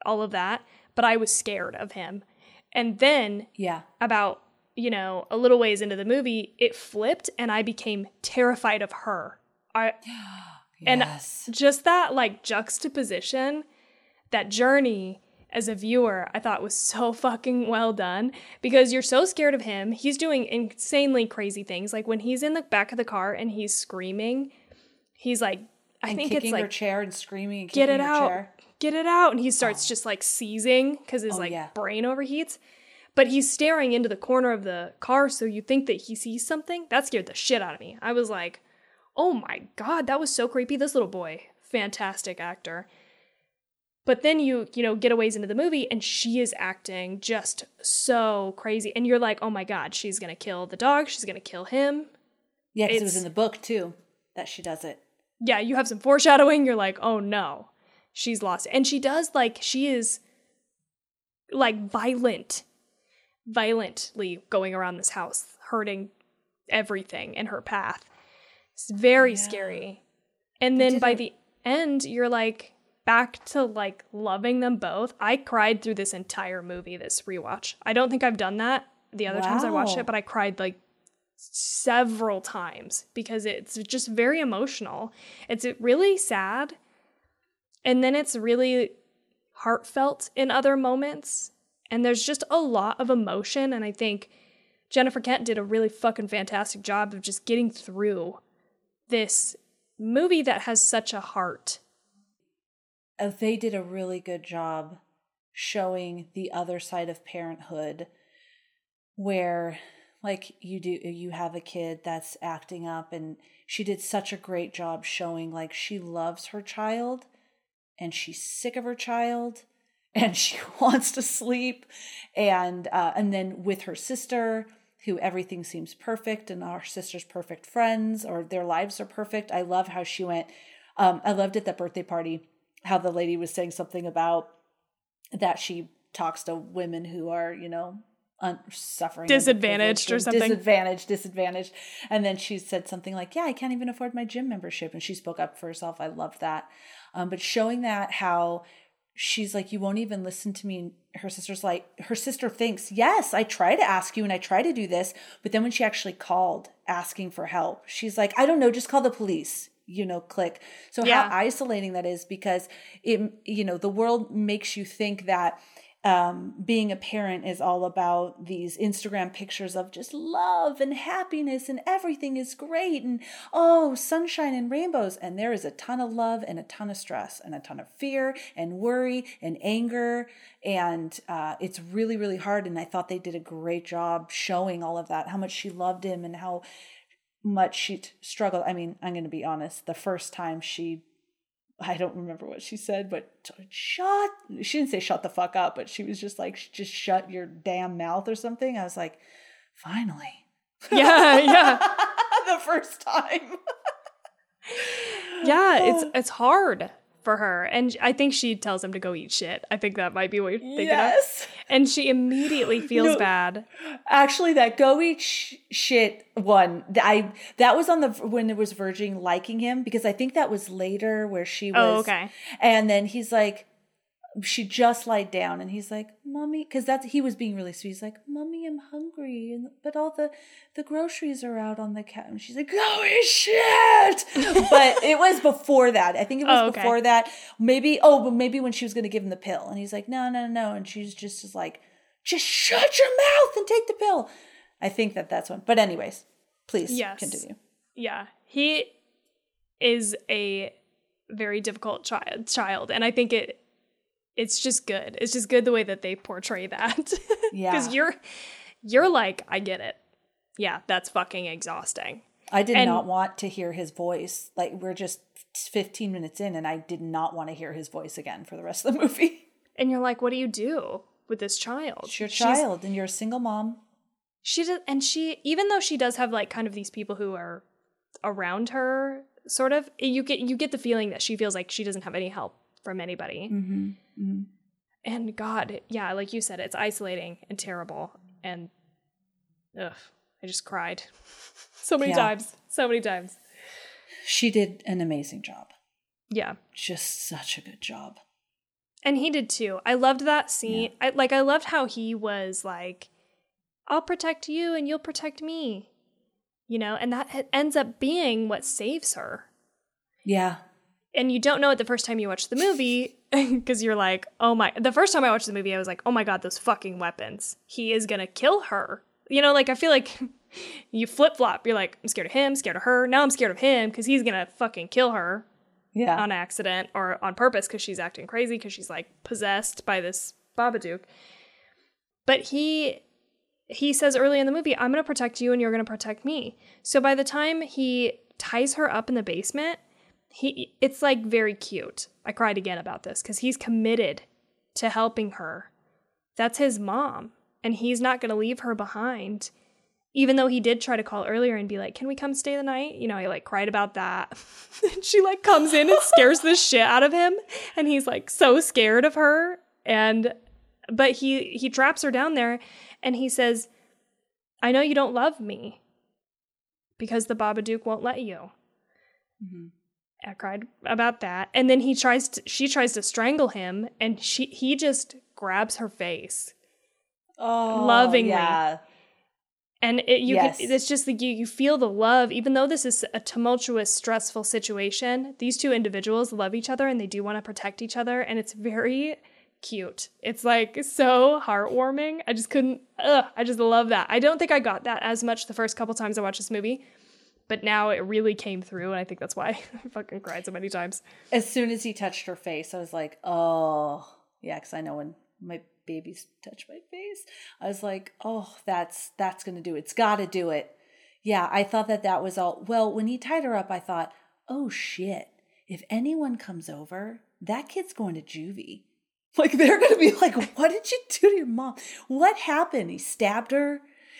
all of that, but I was scared of him. And then Yeah. about, you know, a little ways into the movie, it flipped and I became terrified of her. I and Yes. just that like juxtaposition, that journey as a viewer, I thought was so fucking well done because you're so scared of him. He's doing insanely crazy things. Like when he's in the back of the car and he's screaming, he's like, I and think kicking it's her like, chair and screaming and get it out, chair. get it out. And he starts oh. just like seizing because his Oh, like yeah. brain overheats. But he's staring into the corner of the car, so you think that he sees something. That scared the shit out of me. I was like, oh my god, that was so creepy. This little boy, fantastic actor. But then you, you know, get a ways into the movie and she is acting just so crazy. And you're like, oh my God, she's going to kill the dog. She's going to kill him. Yeah, because it was in the book too that she does it. Yeah, you have some foreshadowing. You're like, oh no, she's lost. And she does, like, she is like violent, violently going around this house, hurting everything in her path. It's very Yeah. scary. And then by the end, you're like back to like loving them both. I cried through this entire movie, this rewatch. I don't think I've done that the other times I watched it, but I cried like several times because it's just very emotional. It's really sad. And then it's really heartfelt in other moments. And there's just a lot of emotion. And I think Jennifer Kent did a really fucking fantastic job of just getting through this movie that has such a heart. Uh, they did a really good job showing the other side of parenthood where like you do you have a kid that's acting up and she did such a great job showing like she loves her child and she's sick of her child and she wants to sleep and uh, and then with her sister who everything seems perfect and our sister's perfect friends or their lives are perfect. I love how she went um, i loved at that birthday party how the lady was saying something about that she talks to women who are you know un- suffering Disadvantaged or something. disadvantaged disadvantaged. And then she said something like yeah i can't even afford my gym membership. And she spoke up for herself. I loved that. Um, but showing that how she's like you won't even listen to me. Her sister's like her sister thinks yes i try to ask you and i try to do this. But then when she actually called asking for help she's like i don't know just call the police you know click so Yeah. how isolating that is because it you know the world makes you think that um, being a parent is all about these Instagram pictures of just love and happiness and everything is great and oh, sunshine and rainbows. And there is a ton of love and a ton of stress and a ton of fear and worry and anger. And uh, it's really, really hard. And I thought they did a great job showing all of that, how much she loved him and how much she t- struggled. I mean, I'm going to be honest, the first time she I don't remember what she said, but shut. She didn't say shut the fuck up, but she was just like, just shut your damn mouth or something. I was like, finally. Yeah, yeah. the first time. Yeah, it's it's hard for her. And I think she tells him to go eat shit. I think that might be what you're thinking yes. of. And she immediately feels No. bad. Actually, that go eat sh- shit one, I that was on the when it was verging liking him because I think that was later where she oh, was. Oh, okay. And then he's like, she just lied down, and he's like, "Mommy," because that's he was being really sweet. He's like, "Mommy, I'm hungry, and but all the the groceries are out on the couch." And she's like, "Go eat shit!" but it was before that. I think it was Oh, okay. before that. Maybe oh, but maybe when she was going to give him the pill, and he's like, "No, no, no," and she's just is like, "Just shut your mouth and take the pill." I think that that's one. But anyways, please Yes. continue. Yeah. He is a very difficult child child. And I think it it's just good. It's just good the way that they portray that. Yeah. Because you're you're like, I get it. Yeah, that's fucking exhausting. I did And- not want to hear his voice. Like we're just 15 minutes in and I did not want to hear his voice again for the rest of the movie. And you're like, what do you do with this child? It's your She's- child and you're a single mom. she does and she even though she does have like kind of these people who are around her sort of you get you get the feeling that she feels like she doesn't have any help from anybody Mm-hmm. and god yeah like you said it's isolating and terrible and ugh i just cried so many Yeah. times so many times She did an amazing job. yeah Just such a good job. and he did too i loved that scene I, like i loved how he was like i'll protect you and you'll protect me you know and that ends up being what saves her Yeah. And you don't know it the first time you watch the movie because you're like, oh my. The first time I watched the movie, I was like, oh my god, those fucking weapons. He is gonna kill her. You know, like I feel like you flip flop. You're like, I'm scared of him, scared of her. Now I'm scared of him because he's gonna fucking kill her Yeah. on accident or on purpose because she's acting crazy because she's like possessed by this Babadook. But he he says early in the movie, I'm gonna protect you and you're gonna protect me. So by the time he ties her up in the basement, he it's like very cute. I cried again about this cuz he's committed to helping her. That's his mom and he's not going to leave her behind. Even though he did try to call earlier and be like, "Can we come stay the night?" You know, I like cried about that. And she like comes in and scares the shit out of him and he's like so scared of her and but he he traps her down there and he says, "I know you don't love me because the Babadook won't let you." Mm-hmm. I cried about that. And then he tries to, she tries to strangle him and she he just grabs her face. Oh, Lovingly. Yeah. And it, you Yes. can, it's just like you, you feel the love, even though this is a tumultuous, stressful situation. These two individuals love each other and they do want to protect each other. And it's very cute. It's like so heartwarming. I just couldn't, ugh, I just love that. I don't think I got that as much the first couple times I watched this movie, but now it really came through. And I think that's why I fucking cried so many times. As soon as he touched her face, I was like, oh, yeah, because I know when my babies touch my face, I was like, oh, that's that's gonna do it. It's got to do it. Yeah, I thought that that was all. Well, when he tied her up, I thought, oh shit, if anyone comes over, that kid's going to juvie. Like they're gonna be like, what did you do to your mom? What happened? He stabbed her,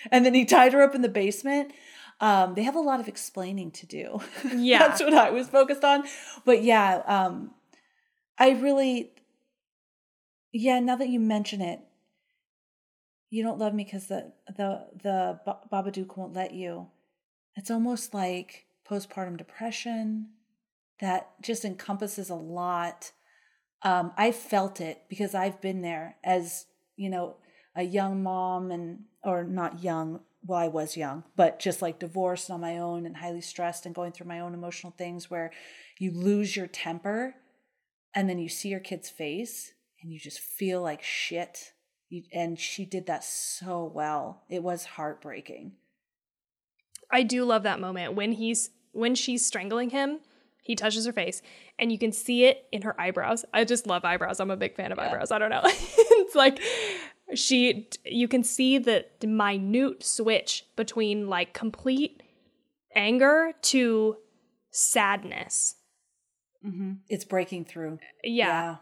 and then he tied her up in the basement. Um, they have a lot of explaining to do. Yeah. that's what I was focused on. But yeah, um, I really, yeah. Now that you mention it, you don't love me because the the the Ba- Babadook won't let you. It's almost like postpartum depression that just encompasses a lot. Um, I felt it because I've been there as you know a young mom and or not young. Well, I was young, but just like divorced and on my own and highly stressed and going through my own emotional things where you lose your temper and then you see your kid's face and you just feel like shit. You, and she did that so well. It was heartbreaking. I do love that moment when he's when she's strangling him. He touches her face, and you can see it in her eyebrows. I just love eyebrows. I'm a big fan of Yeah. eyebrows. I don't know. it's like she. You can see the minute switch between like complete anger to sadness. Mm-hmm. It's breaking through. Yeah.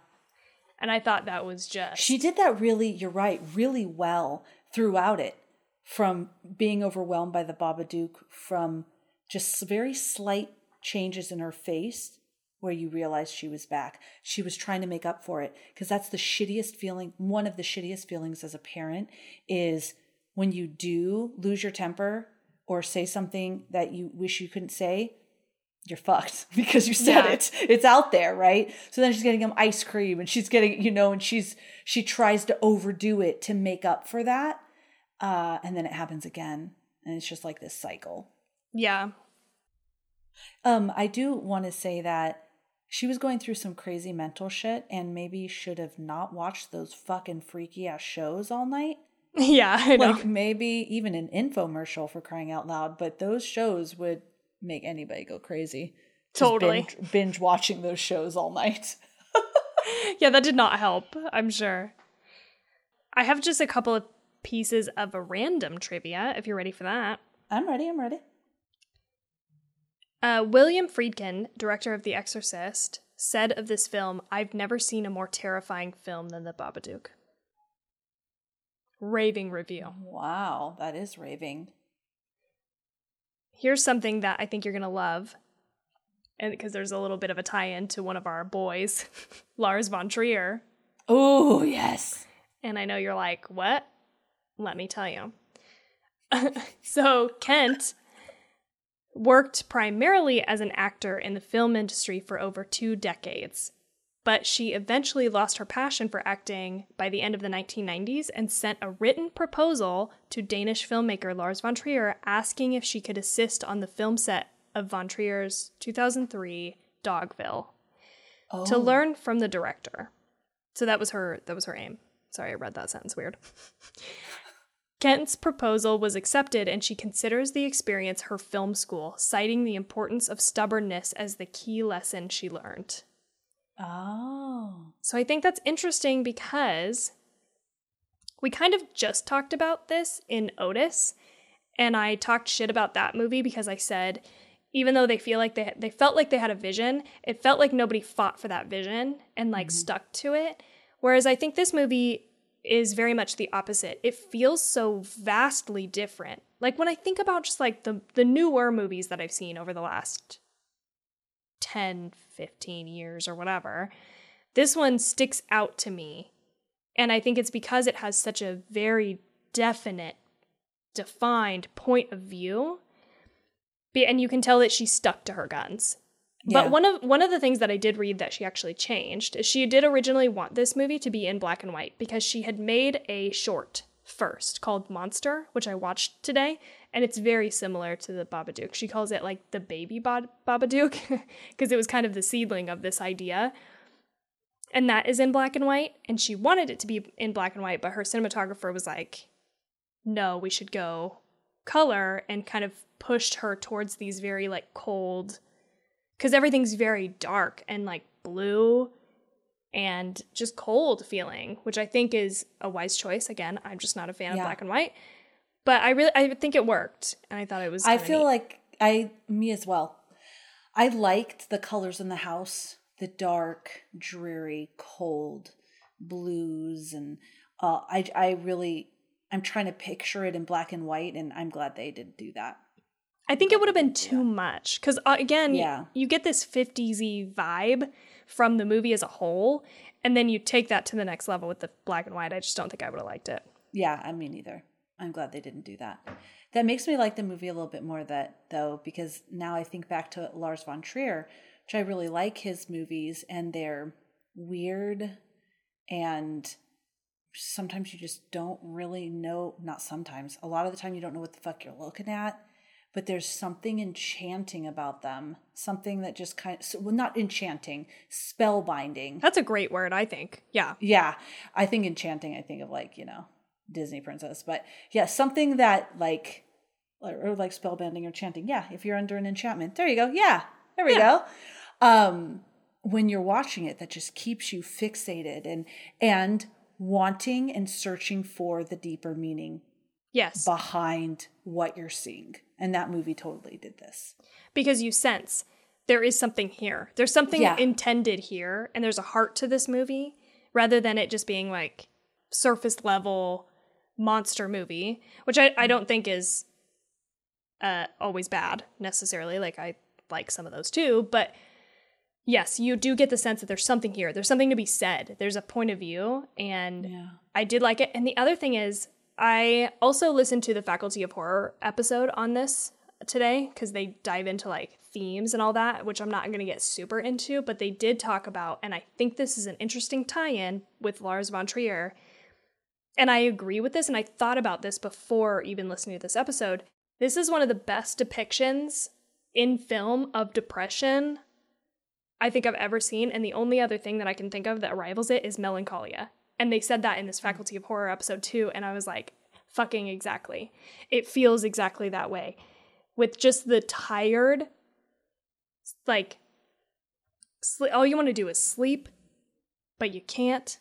And I thought that was just She did that really, you're right, really well throughout it. From being overwhelmed by the Babadook, from just very slight changes in her face where you realize she was back. She was trying to make up for it because that's the shittiest feeling. One of the shittiest feelings as a parent is when you do lose your temper or say something that you wish you couldn't say, you're fucked because you said Yeah. it. It's out there, right? So then she's getting him ice cream and she's getting, you know, and she's she tries to overdo it to make up for that. Uh, and then it happens again. And it's just like this cycle. yeah. Um, I do want to say that she was going through some crazy mental shit and maybe should have not watched those fucking freaky ass shows all night. Yeah, I know. Like maybe even an infomercial for crying out loud, but those shows would make anybody go crazy. Just Totally. binge, binge watching those shows all night. yeah, that did not help, I'm sure. I have just a couple of pieces of a random trivia if you're ready for that. I'm ready. I'm ready. Uh, William Friedkin, director of The Exorcist, said of this film, I've never seen a more terrifying film than The Babadook. Raving review. Wow, that is raving. Here's something that I think you're going to love. And because there's a little bit of a tie in to one of our boys, Lars von Trier. Oh, yes. And I know you're like, what? Let me tell you. so, Kent worked primarily as an actor in the film industry for over two decades, but she eventually lost her passion for acting by the end of the 1990s and sent a written proposal to Danish filmmaker Lars von Trier asking if she could assist on the film set of von Trier's 2003 Dogville Oh. to learn from the director. So that was her that was her aim. Sorry, I read that sentence weird. Kent's proposal was accepted and she considers the experience her film school, citing the importance of stubbornness as the key lesson she learned. Oh. So I think that's interesting because we kind of just talked about this in Otis, and I talked shit about that movie because I said even though they feel like they they felt like they had a vision, it felt like nobody fought for that vision and like mm-hmm. stuck to it. Whereas I think this movie is very much the opposite. It feels so vastly different. Like when I think about just like the the newer movies that I've seen over the last 10, 15 years or whatever, this one sticks out to me. And I think it's because it has such a very definite, defined point of view. And you can tell that she stuck to her guns. Yeah. But one of one of the things that I did read that she actually changed is she did originally want this movie to be in black and white because she had made a short first called Monster, which I watched today, and it's very similar to the Babadook. She calls it like the baby Ba- Babadook because it was kind of the seedling of this idea. And that is in black and white, and she wanted it to be in black and white, but her cinematographer was like, "No, we should go color," and kind of pushed her towards these very like cold because everything's very dark and like blue and just cold feeling, which I think is a wise choice. Again, I'm just not a fan Yeah. of black and white, but I really I think it worked, and I thought it was. I feel neat. like I me as well. I liked the colors in the house, the dark, dreary, cold blues and uh I I really I'm trying to picture it in black and white and I'm glad they didn't do that. I think it would have been too much because uh, again, Yeah. you get this 50s vibe from the movie as a whole, and then you take that to the next level with the black and white. I just don't think I would have liked it. Yeah, I mean either. I'm glad they didn't do that. That makes me like the movie a little bit more that though because now I think back to Lars von Trier, which I really like his movies and they're weird and sometimes you just don't really know not sometimes. A lot of the time you don't know what the fuck you're looking at, but there's something enchanting about them. Something that just kind of well not enchanting, spellbinding. That's a great word, I think. Yeah. Yeah, I think enchanting. I think of like you know Disney princess, but yeah, something that like or, like spellbinding or chanting. Yeah, if you're under an enchantment, there you go. Yeah, there we Yeah. go. Um, when you're watching it, that just keeps you fixated and and wanting and searching for the deeper meaning Yes. behind what you're seeing. And that movie totally did this. because you sense there is something here. There's something Yeah. intended here, and there's a heart to this movie rather than it just being like surface level monster movie, which I, I don't think is uh, always bad necessarily. Like, I like some of those too, but yes, you do get the sense that there's something here. There's something to be said. There's a point of view, and Yeah. I did like it. And the other thing is, I also listened to the Faculty of Horror episode on this today because they dive into like themes and all that, which I'm not going to get super into, but they did talk about, and I think this is an interesting tie in with Lars von Trier. And I agree with this, and I thought about this before even listening to this episode. This is one of the best depictions in film of depression I think I've ever seen. And the only other thing that I can think of that rivals it is Melancholia. And they said that in this Faculty of Horror episode too. And I was like, fucking exactly. It feels exactly that way. With just the tired, like, sl- all you want to do is sleep, but you can't.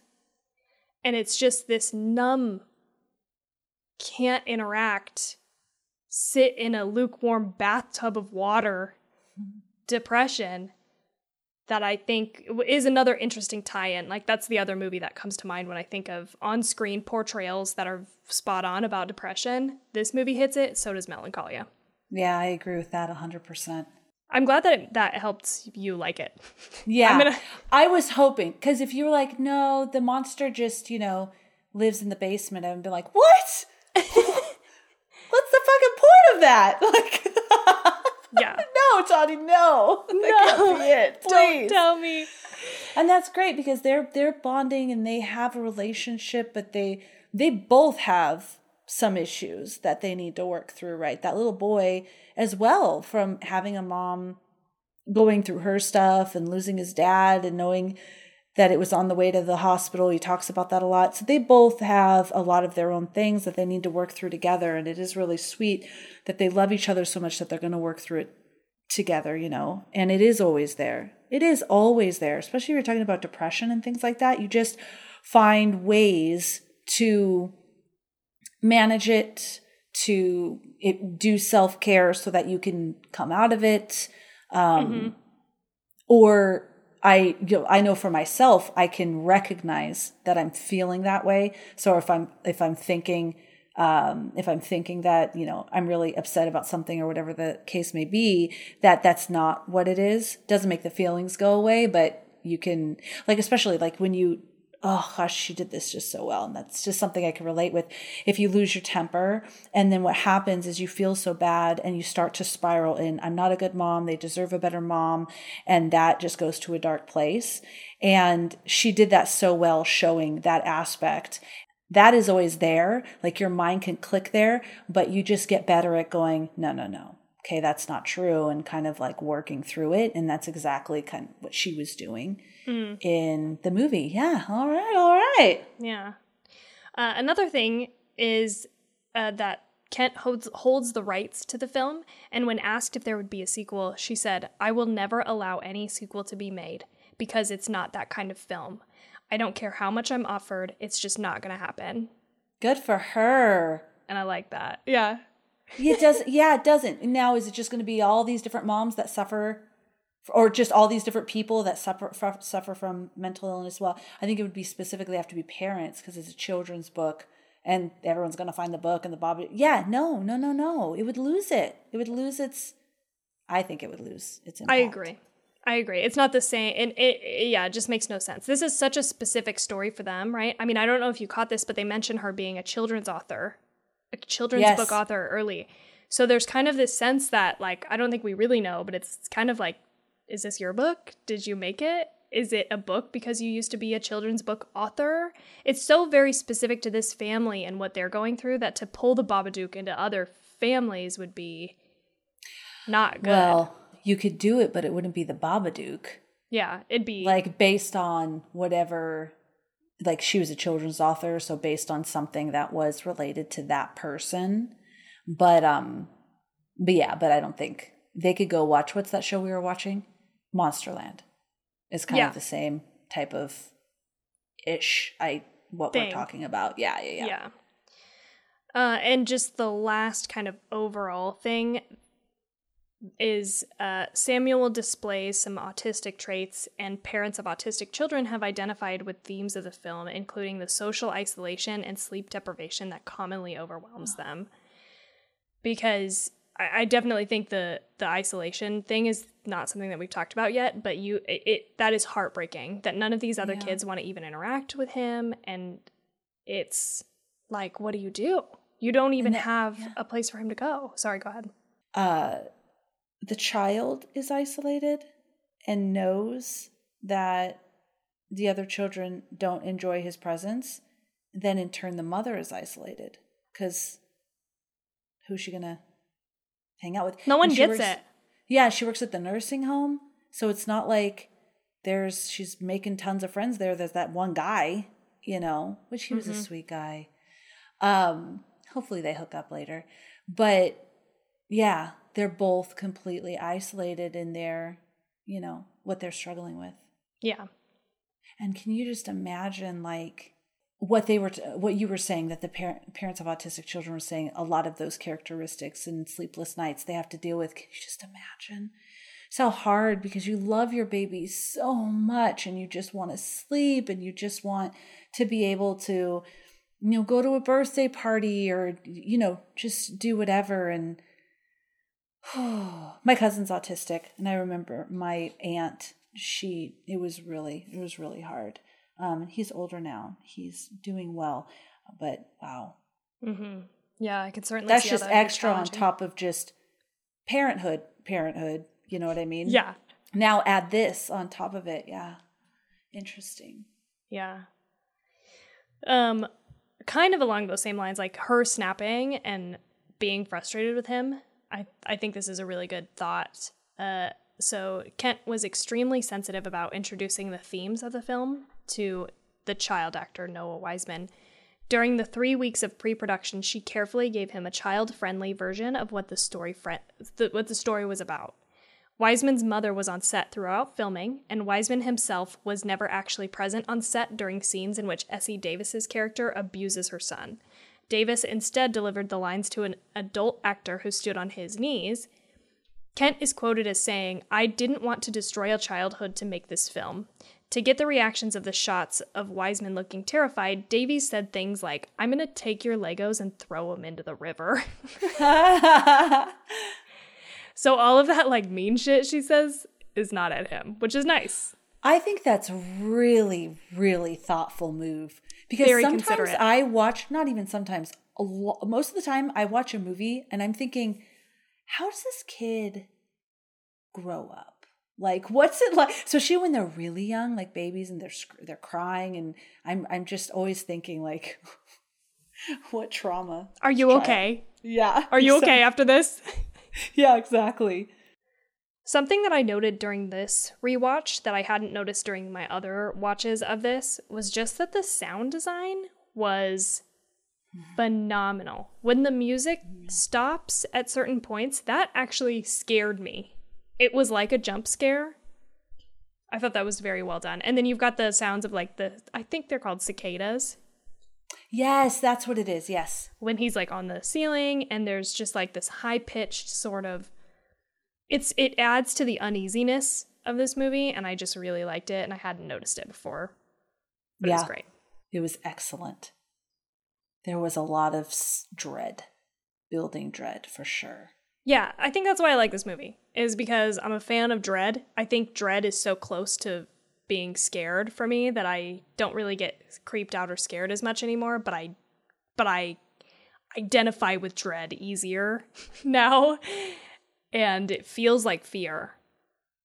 And it's just this numb, can't interact, sit in a lukewarm bathtub of water depression that I think is another interesting tie-in. Like that's the other movie that comes to mind when I think of on-screen portrayals that are spot on about depression. This movie hits it, so does Melancholia. Yeah, I agree with that 100%. I'm glad that it, that helped you like it. Yeah. Gonna- I was hoping, because if you were like, no, the monster just, you know, lives in the basement, I would be like, what? What's the fucking point of that? Like, Yeah. No, Tawny, no. That can't be it. Don't Please. tell me. and that's great because they're they're bonding and they have a relationship, but they they both have some issues that they need to work through, right? That little boy as well from having a mom going through her stuff and losing his dad and knowing that it was on the way to the hospital. He talks about that a lot. So they both have a lot of their own things that they need to work through together. And it is really sweet that they love each other so much that they're going to work through it together, you know. And it is always there. It is always there, especially if you're talking about depression and things like that. You just find ways to manage it, to it, do self care so that you can come out of it. Um, mm-hmm. Or I, you know, I know for myself, I can recognize that I'm feeling that way. So if I'm, if I'm thinking, um, if I'm thinking that, you know, I'm really upset about something or whatever the case may be, that that's not what it is. Doesn't make the feelings go away, but you can, like, especially like when you oh gosh, she did this just so well. And that's just something I can relate with. If you lose your temper, and then what happens is you feel so bad and you start to spiral in, I'm not a good mom. They deserve a better mom. And that just goes to a dark place. And she did that so well, showing that aspect. That is always there. Like your mind can click there, but you just get better at going, no, no, no. Okay, that's not true. And kind of like working through it. And that's exactly kind of what she was doing mm. in the movie. Yeah. All right. All right. Yeah. Uh, another thing is uh, that Kent holds, holds the rights to the film, and when asked if there would be a sequel, she said, I will never allow any sequel to be made because it's not that kind of film. I don't care how much I'm offered, it's just not going to happen. Good for her. And I like that. Yeah. it does. Yeah, it doesn't. Now, is it just going to be all these different moms that suffer or just all these different people that suffer suffer from mental illness. Well, I think it would be specifically have to be parents because it's a children's book and everyone's going to find the book and the Bob. Yeah, no, no, no, no. It would lose it. It would lose its. I think it would lose its. Impact. I agree. I agree. It's not the same. And it, it, yeah, it just makes no sense. This is such a specific story for them, right? I mean, I don't know if you caught this, but they mentioned her being a children's author, a children's yes. book author early. So there's kind of this sense that, like, I don't think we really know, but it's kind of like is this your book? Did you make it? Is it a book because you used to be a children's book author? It's so very specific to this family and what they're going through that to pull the Babadook into other families would be not good. Well, you could do it, but it wouldn't be the Babadook. Yeah, it'd be like based on whatever like she was a children's author, so based on something that was related to that person. But um but yeah, but I don't think they could go watch what's that show we were watching? Monsterland is kind yeah. of the same type of ish. I what Thing. we're talking about. Yeah, yeah, yeah. Yeah. Uh, and just the last kind of overall thing is uh, Samuel displays some autistic traits, and parents of autistic children have identified with themes of the film, including the social isolation and sleep deprivation that commonly overwhelms them. Because I, I definitely think the the isolation thing is not something that we've talked about yet, but you it, it that is heartbreaking that none of these other yeah. kids want to even interact with him and it's like what do you do? You don't even that, have yeah. a place for him to go. Sorry, go ahead. Uh the child is isolated and knows that the other children don't enjoy his presence, then in turn the mother is isolated because who's she gonna hang out with. No one gets works, it. Yeah, she works at the nursing home, so it's not like there's she's making tons of friends there. There's that one guy, you know, which he was mm-hmm. a sweet guy. Um, hopefully they hook up later, but yeah, they're both completely isolated in their, you know, what they're struggling with. Yeah. And can you just imagine like what they were, t- what you were saying that the parent, parents of autistic children were saying a lot of those characteristics and sleepless nights they have to deal with. Can you just imagine? It's how hard because you love your baby so much and you just want to sleep and you just want to be able to, you know, go to a birthday party or, you know, just do whatever. And my cousin's autistic. And I remember my aunt, she, it was really, it was really hard um, he's older now. He's doing well, but wow. Mm-hmm. Yeah, I can certainly. That's just that extra on top of just parenthood. Parenthood. You know what I mean? Yeah. Now add this on top of it. Yeah. Interesting. Yeah. Um, kind of along those same lines, like her snapping and being frustrated with him. I I think this is a really good thought. Uh, so Kent was extremely sensitive about introducing the themes of the film to the child actor Noah Wiseman. During the three weeks of pre-production, she carefully gave him a child-friendly version of what the story th- what the story was about. Wiseman's mother was on set throughout filming, and Wiseman himself was never actually present on set during scenes in which Essie Davis's character abuses her son. Davis instead delivered the lines to an adult actor who stood on his knees. Kent is quoted as saying, I didn't want to destroy a childhood to make this film. To get the reactions of the shots of Wiseman looking terrified, Davis said things like, I'm going to take your Legos and throw them into the river. so all of that, like, mean shit she says is not at him, which is nice. I think that's really, really thoughtful move because Very sometimes. I watch, not even sometimes, a lo- most of the time I watch a movie and I'm thinking, how does this kid grow up? Like, what's it like? Especially when they're really young, like babies, and they're they're crying, and I'm I'm just always thinking like, what trauma? Are you okay? Yeah. Are you So- okay after this? Yeah, exactly. Something that I noted during this rewatch that I hadn't noticed during my other watches of this was just that the sound design was phenomenal. When the music stops at certain points, that actually scared me. It was like a jump scare. I thought that was very well done. And then you've got the sounds of like the I think they're called cicadas Yes, that's what it is. Yes. when he's like on the ceiling and there's just like this high pitched sort of it's it adds to the uneasiness of this movie and I just really liked it and I hadn't noticed it before. But it was Yeah. great. It was excellent. There was a lot of s- dread, building dread for sure. Yeah, I think that's why I like this movie. Is because I'm a fan of dread. I think dread is so close to being scared for me that I don't really get creeped out or scared as much anymore, but I but I identify with dread easier now. And it feels like fear.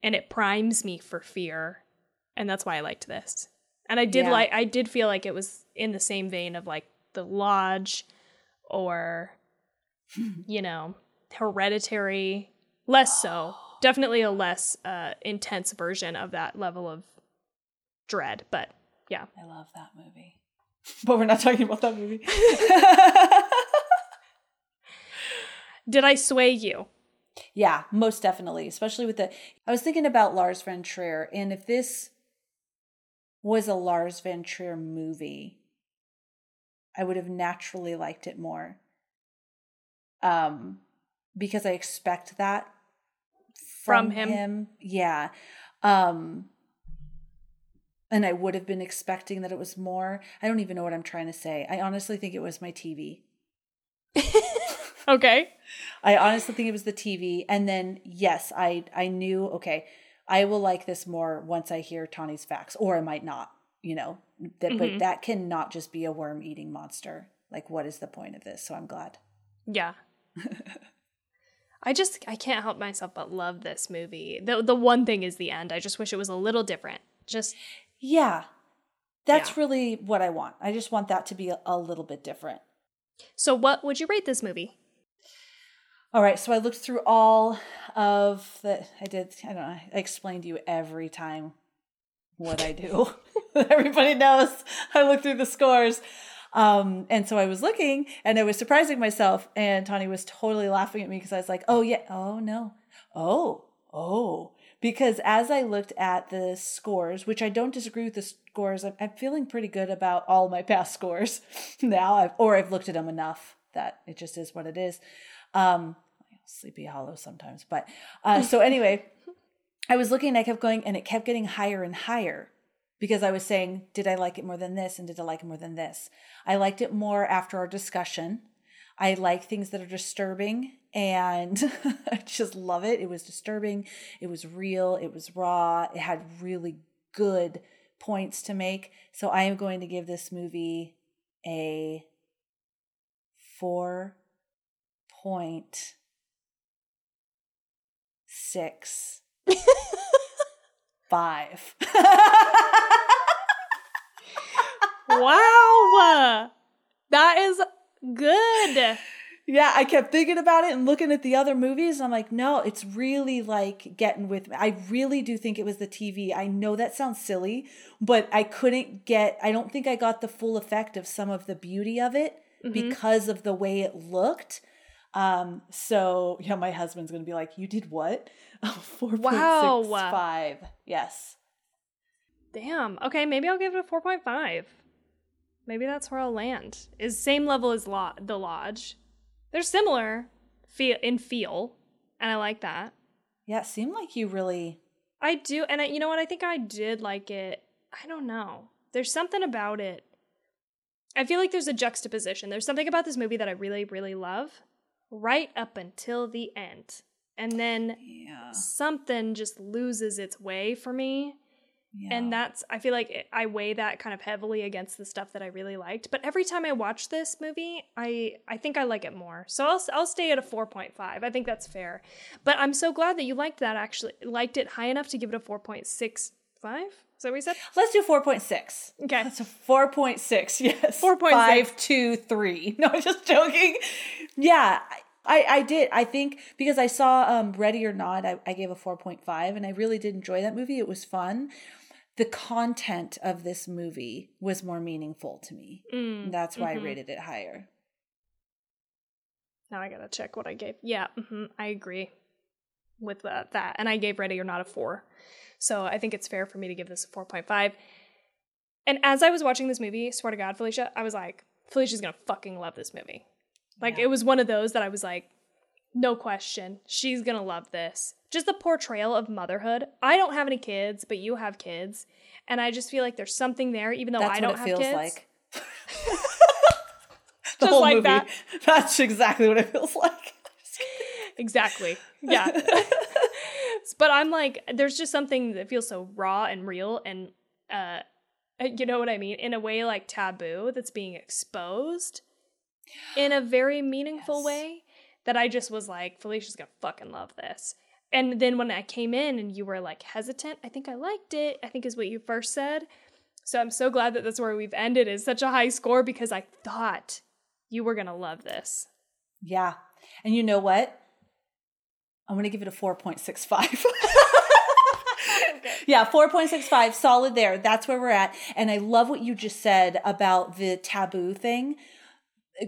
And it primes me for fear. And that's why I liked this. And I did Yeah. like I did feel like it was in the same vein of like The Lodge or you know, hereditary. Less so. Definitely a less uh, intense version of that level of dread. But yeah. I love that movie. But we're not talking about that movie. Did I sway you? Yeah, most definitely. Especially with the. I was thinking about Lars von Trier, and if this was a Lars von Trier movie, I would have naturally liked it more. Um, because I expect that From him. Yeah. Um, and I would have been expecting that it was more. I don't even know what I'm trying to say. I honestly think it was my TV. Okay. I honestly think it was the TV. And then yes, I I knew okay, I will like this more once I hear Tawny's facts, or I might not. You know that, Mhm. but that cannot just be a worm eating monster. Like, what is the point of this? So I'm glad. Yeah. I just I can't help myself but love this movie. The the one thing is the end. I just wish it was a little different. Just Yeah, that's Yeah. really what I want. I just want that to be a, a little bit different. so what would you rate this movie? All right, so I looked through all of the. I did. I don't know. I explained to you every time what I do. Everybody knows. I look through the scores. Um, and so I was looking and I was surprising myself. And Tawny was totally laughing at me because I was like, oh, yeah. Oh, no. Oh, oh. Because as I looked at the scores, which I don't disagree with the scores, I'm, I'm feeling pretty good about all my past scores now, I've, or I've looked at them enough that it just is what it is. Um, Sleepy Hollow sometimes, but uh, so anyway, I was looking, I kept going, and it kept getting higher and higher because I was saying, did I like it more than this, and did I like it more than this? I liked it more after our discussion. I like things that are disturbing, and I just love it. It was disturbing. It was real. It was raw. It had really good points to make. So I am going to give this movie a four point six five. wow. That is good. yeah, I kept thinking about it and looking at the other movies. I'm like, no, it's really like getting with me. I really do think it was the TV. I know that sounds silly, but I couldn't get, I don't think I got the full effect of some of the beauty of it mm-hmm. because of the way it looked. Um, so yeah, my husband's gonna be like, You did what? Oh, 4.65. Yes. Damn. Okay, maybe I'll give it a 4.5. maybe that's where I'll land. Is same level as lo- the lodge. They're similar feel in feel, and I like that. Yeah, it seemed like you really. I do, and I, you know what? I think I did like it. I don't know. There's something about it. I feel like there's a juxtaposition. There's something about this movie that I really, really love, right up until the end, and then Yeah. something just loses its way for me. yeah. And that's, I feel like it, I weigh that kind of heavily against the stuff that I really liked. But every time I watch this movie, I, I think I like it more. So I'll, I'll stay at a 4.5. I think that's fair. But I'm so glad that you liked that actually, liked it high enough to give it a 4.65. Is that what we said? Let's do 4.6. Okay. That's a 4.6, yes. 4.6. 5, 2, 3. No, I'm just joking. Yeah, I, I did. I think because I saw um, Ready or Not, I, I gave a 4.5, and I really did enjoy that movie. It was fun. The content of this movie was more meaningful to me. Mm, That's why mhm. I rated it higher. Now I gotta check what I gave. Yeah, hmm I agree with that, that. And I gave Ready or Not a four. So I think it's fair for me to give this a 4.5. And as I was watching this movie, swear to God, Felicia, I was like, Felicia's gonna fucking love this movie. Like, Yeah. it was one of those that I was like, no question, she's gonna love this. Just the portrayal of motherhood. I don't have any kids, but you have kids. And I just feel like there's something there, even though That's I don't what it have feels kids. like. Just like that. That's exactly what it feels like. Exactly. Yeah. but I'm like, there's just something that feels so raw and real and uh you know what I mean? In a way like taboo that's being exposed in a very meaningful Yes. way that I just was like, Felicia's gonna fucking love this. And then when I came in and you were like hesitant, I think I liked it, I think is what you first said. So I'm so glad that that's where we've ended is such a high score because I thought you were gonna love this. Yeah. And you know what? I'm going to give it a 4.65. Yeah, 4.65, solid there. That's where we're at. And I love what you just said about the taboo thing.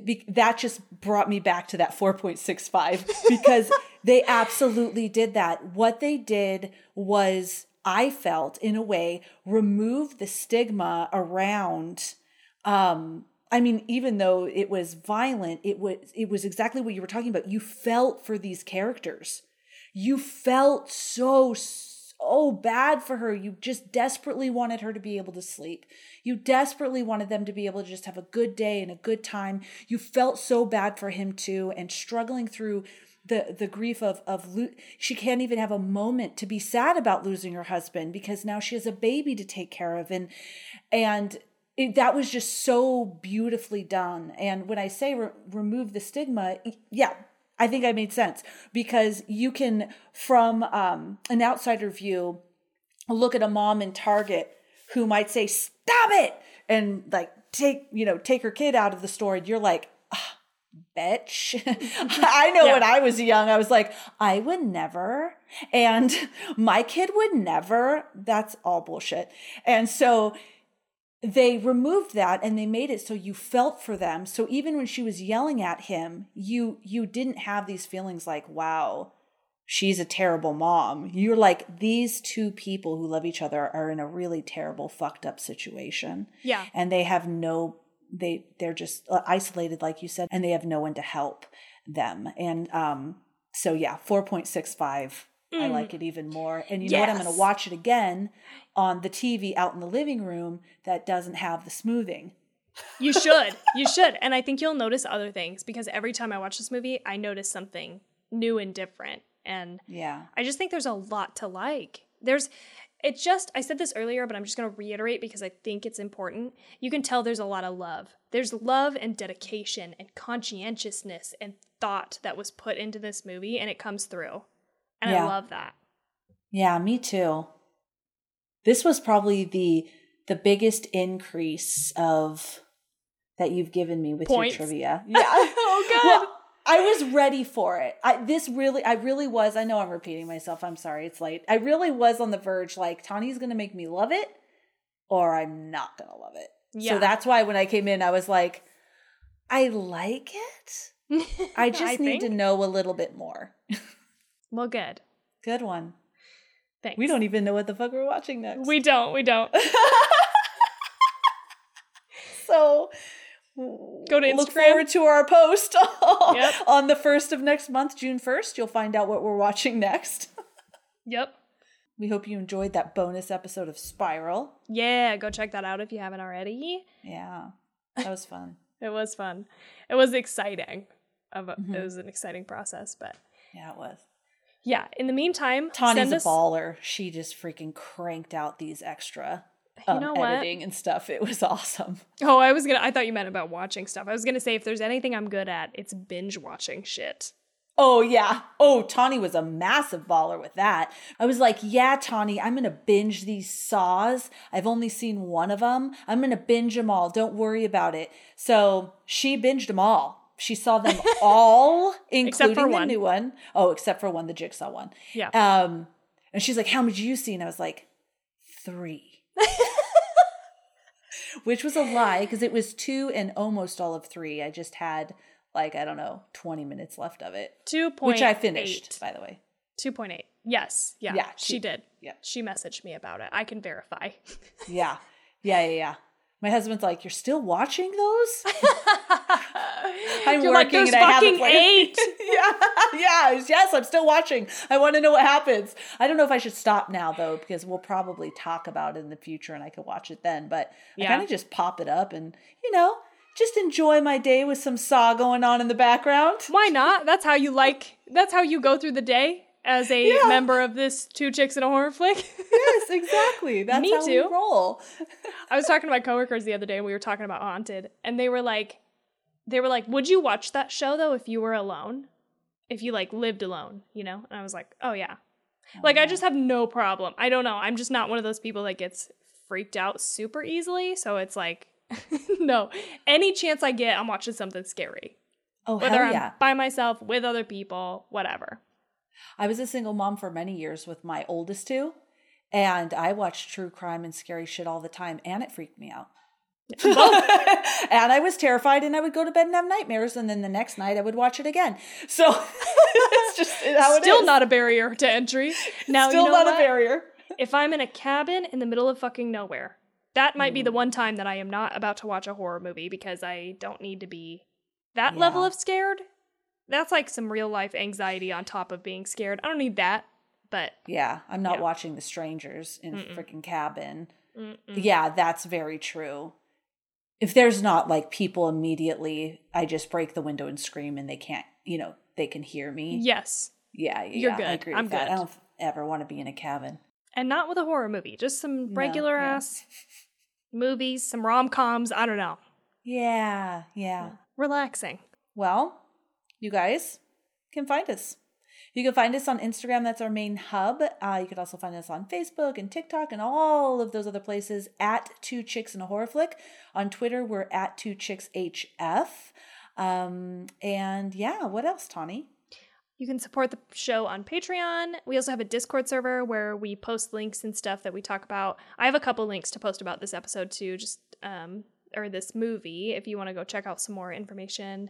Be- that just brought me back to that 4.65 because they absolutely did that. What they did was, I felt in a way, remove the stigma around um I mean, even though it was violent, it was it was exactly what you were talking about. You felt for these characters. You felt so so bad for her. You just desperately wanted her to be able to sleep. You desperately wanted them to be able to just have a good day and a good time. You felt so bad for him too and struggling through the the grief of of lo- she can't even have a moment to be sad about losing her husband because now she has a baby to take care of and and it, that was just so beautifully done. And when I say re- remove the stigma, yeah, I think I made sense because you can, from um, an outsider view, look at a mom in Target who might say, "Stop it!" and like take you know take her kid out of the store, and you're like. "Ah, Bitch. I know Yeah. when I was young, I was like, I would never. And my kid would never. That's all bullshit. And so they removed that and they made it so you felt for them. So even when she was yelling at him you you didn't have these feelings like wow she's a terrible mom. You're like these two people who love each other are in a really terrible fucked up situation. Yeah. and they have no they they're just uh, isolated like you said and they have no one to help them. And um so yeah 4.65 I Mm. like it even more. And you know what? I'm going to watch it again on the TV out in the living room that doesn't have the smoothing. You should. You should. And I think you'll notice other things because every time I watch this movie, I notice something new and different. And Yeah. I just think there's a lot to like. There's it just I said this earlier, but I'm just going to reiterate because I think it's important. You can tell there's a lot of love. There's love and dedication and conscientiousness and thought that was put into this movie and it comes through. And I love that. Yeah, me too. This was probably the the biggest increase of that you've given me with Points. your trivia. Yeah. oh good. Well, I was ready for it. I this really I really was. I know I'm repeating myself. I'm sorry. It's late. I really was on the verge like Tawny's going to make me love it or I'm not going to love it. Yeah. So that's why when I came in I was like I like it. I just need to know a little bit more. Well, good. Good one. Thanks. We don't even know what the fuck we're watching next. We don't. We don't. so Go to Instagram. look forward to our post Yep. on the first of next month, June 1st. You'll find out what we're watching next. Yep. We hope you enjoyed that bonus episode of Spiral. Yeah, go check that out if you haven't already. Yeah, that was fun. It was fun. It was exciting. A, Mm-hmm. It was an exciting process, but Yeah, it was. Yeah. In the meantime, Tawny's send a us, baller. She just freaking cranked out these extra um, know what? editing and stuff. It was awesome. Oh, I was gonna. I thought you meant about watching stuff. I was gonna say if there's anything I'm good at, it's binge watching shit. Oh yeah. Oh, Tawny was a massive baller with that. I was like, yeah, Tawny, I'm gonna binge these saws. I've only seen one of them. I'm gonna binge them all. Don't worry about it. So she binged them all. She saw them all, including the new one. Oh, except for one, the Jigsaw one. Yeah. Um, and she's like, "How many did you see?" And I was like, three. Which was a lie because it was two and almost all of three. I just had like I don't know twenty minutes left of it, Two point. which I finished by the way. Two point eight. Yes. Yeah. Yeah, She two- did. yeah. She messaged me about it. I can verify. Yeah, yeah, yeah, yeah. My husband's like, "You're still watching those?" I'm You're working "There's and I haven't fucking played- eight." yeah, yeah. Yes, I'm still watching. I want to know what happens. I don't know if I should stop now though, because we'll probably talk about it in the future, and I could watch it then. But I kind of just pop it up and you know just enjoy my day with some saw going on in the background. Why not? That's how you like. That's how you go through the day as a Yeah. member of this two chicks in a horror flick. yes, exactly. That's Me how too. we roll. I was talking to my coworkers the other day and we were talking about Haunted and they were like they were like, "Would you watch that show though if you were alone? If you like lived alone, you know?" And I was like, "Oh yeah." Like I just have no problem. I don't know. I'm just not one of those people that gets freaked out super easily, so it's like no. Any chance I get, I'm watching something scary. Oh Whether hell I'm yeah! by myself, with other people, whatever. I was a single mom for many years with my oldest two, and I watched true crime and scary shit all the time, and it freaked me out. and I was terrified, and I would go to bed and have nightmares, and then the next night I would watch it again. So it's just how it Still is. not a barrier to entry. Now Still you know not what? a barrier. if I'm in a cabin in the middle of fucking nowhere, that might be Mm. the one time that I am not about to watch a horror movie because I don't need to be that level of scared. That's like some real life anxiety on top of being scared. I don't need that, but Yeah, I'm not Yeah. watching The Strangers in Mm-mm. a freaking cabin. mm-mm. Yeah, that's very true. If there's not like people immediately, I just break the window and scream, and they can't, you know, they can hear me. yes, Yeah, yeah, You're good. I agree I'm with that. good. I don't ever want to be in a cabin. and not with a horror movie, just some No, regular yeah. ass movies, some rom coms. I don't know, Yeah, yeah. relaxing. Well, you guys can find us. You can find us on Instagram. That's our main hub. Uh, you can also find us on Facebook and TikTok and all of those other places at Two Chicks and a Horror Flick. On Twitter, we're at Two Chicks HF. Um, and yeah, what else, Tawny? You can support the show on Patreon. We also have a Discord server where we post links and stuff that we talk about. I have a couple links to post about this episode too, just um or this movie if you want to go check out some more information.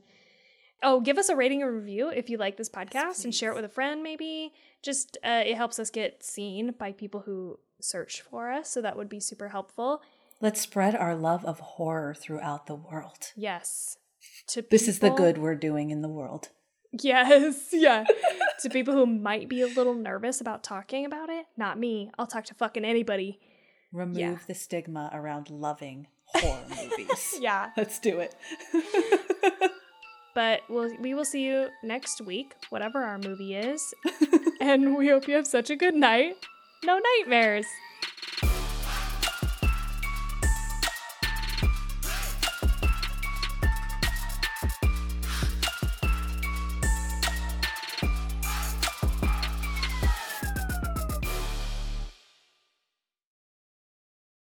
Oh, give us a rating or review if you like this podcast and share it with a friend maybe. Just uh, it helps us get seen by people who search for us, so that would be super helpful. Let's spread our love of horror throughout the world. Yes. To This is the good we're doing in the world. Yes, yeah. to people who might be a little nervous about talking about it, not me. I'll talk to fucking anybody. Remove Yeah. the stigma around loving horror movies. Yeah. Let's do it. But we'll, we will see you next week, whatever our movie is. and we hope you have such a good night. No nightmares.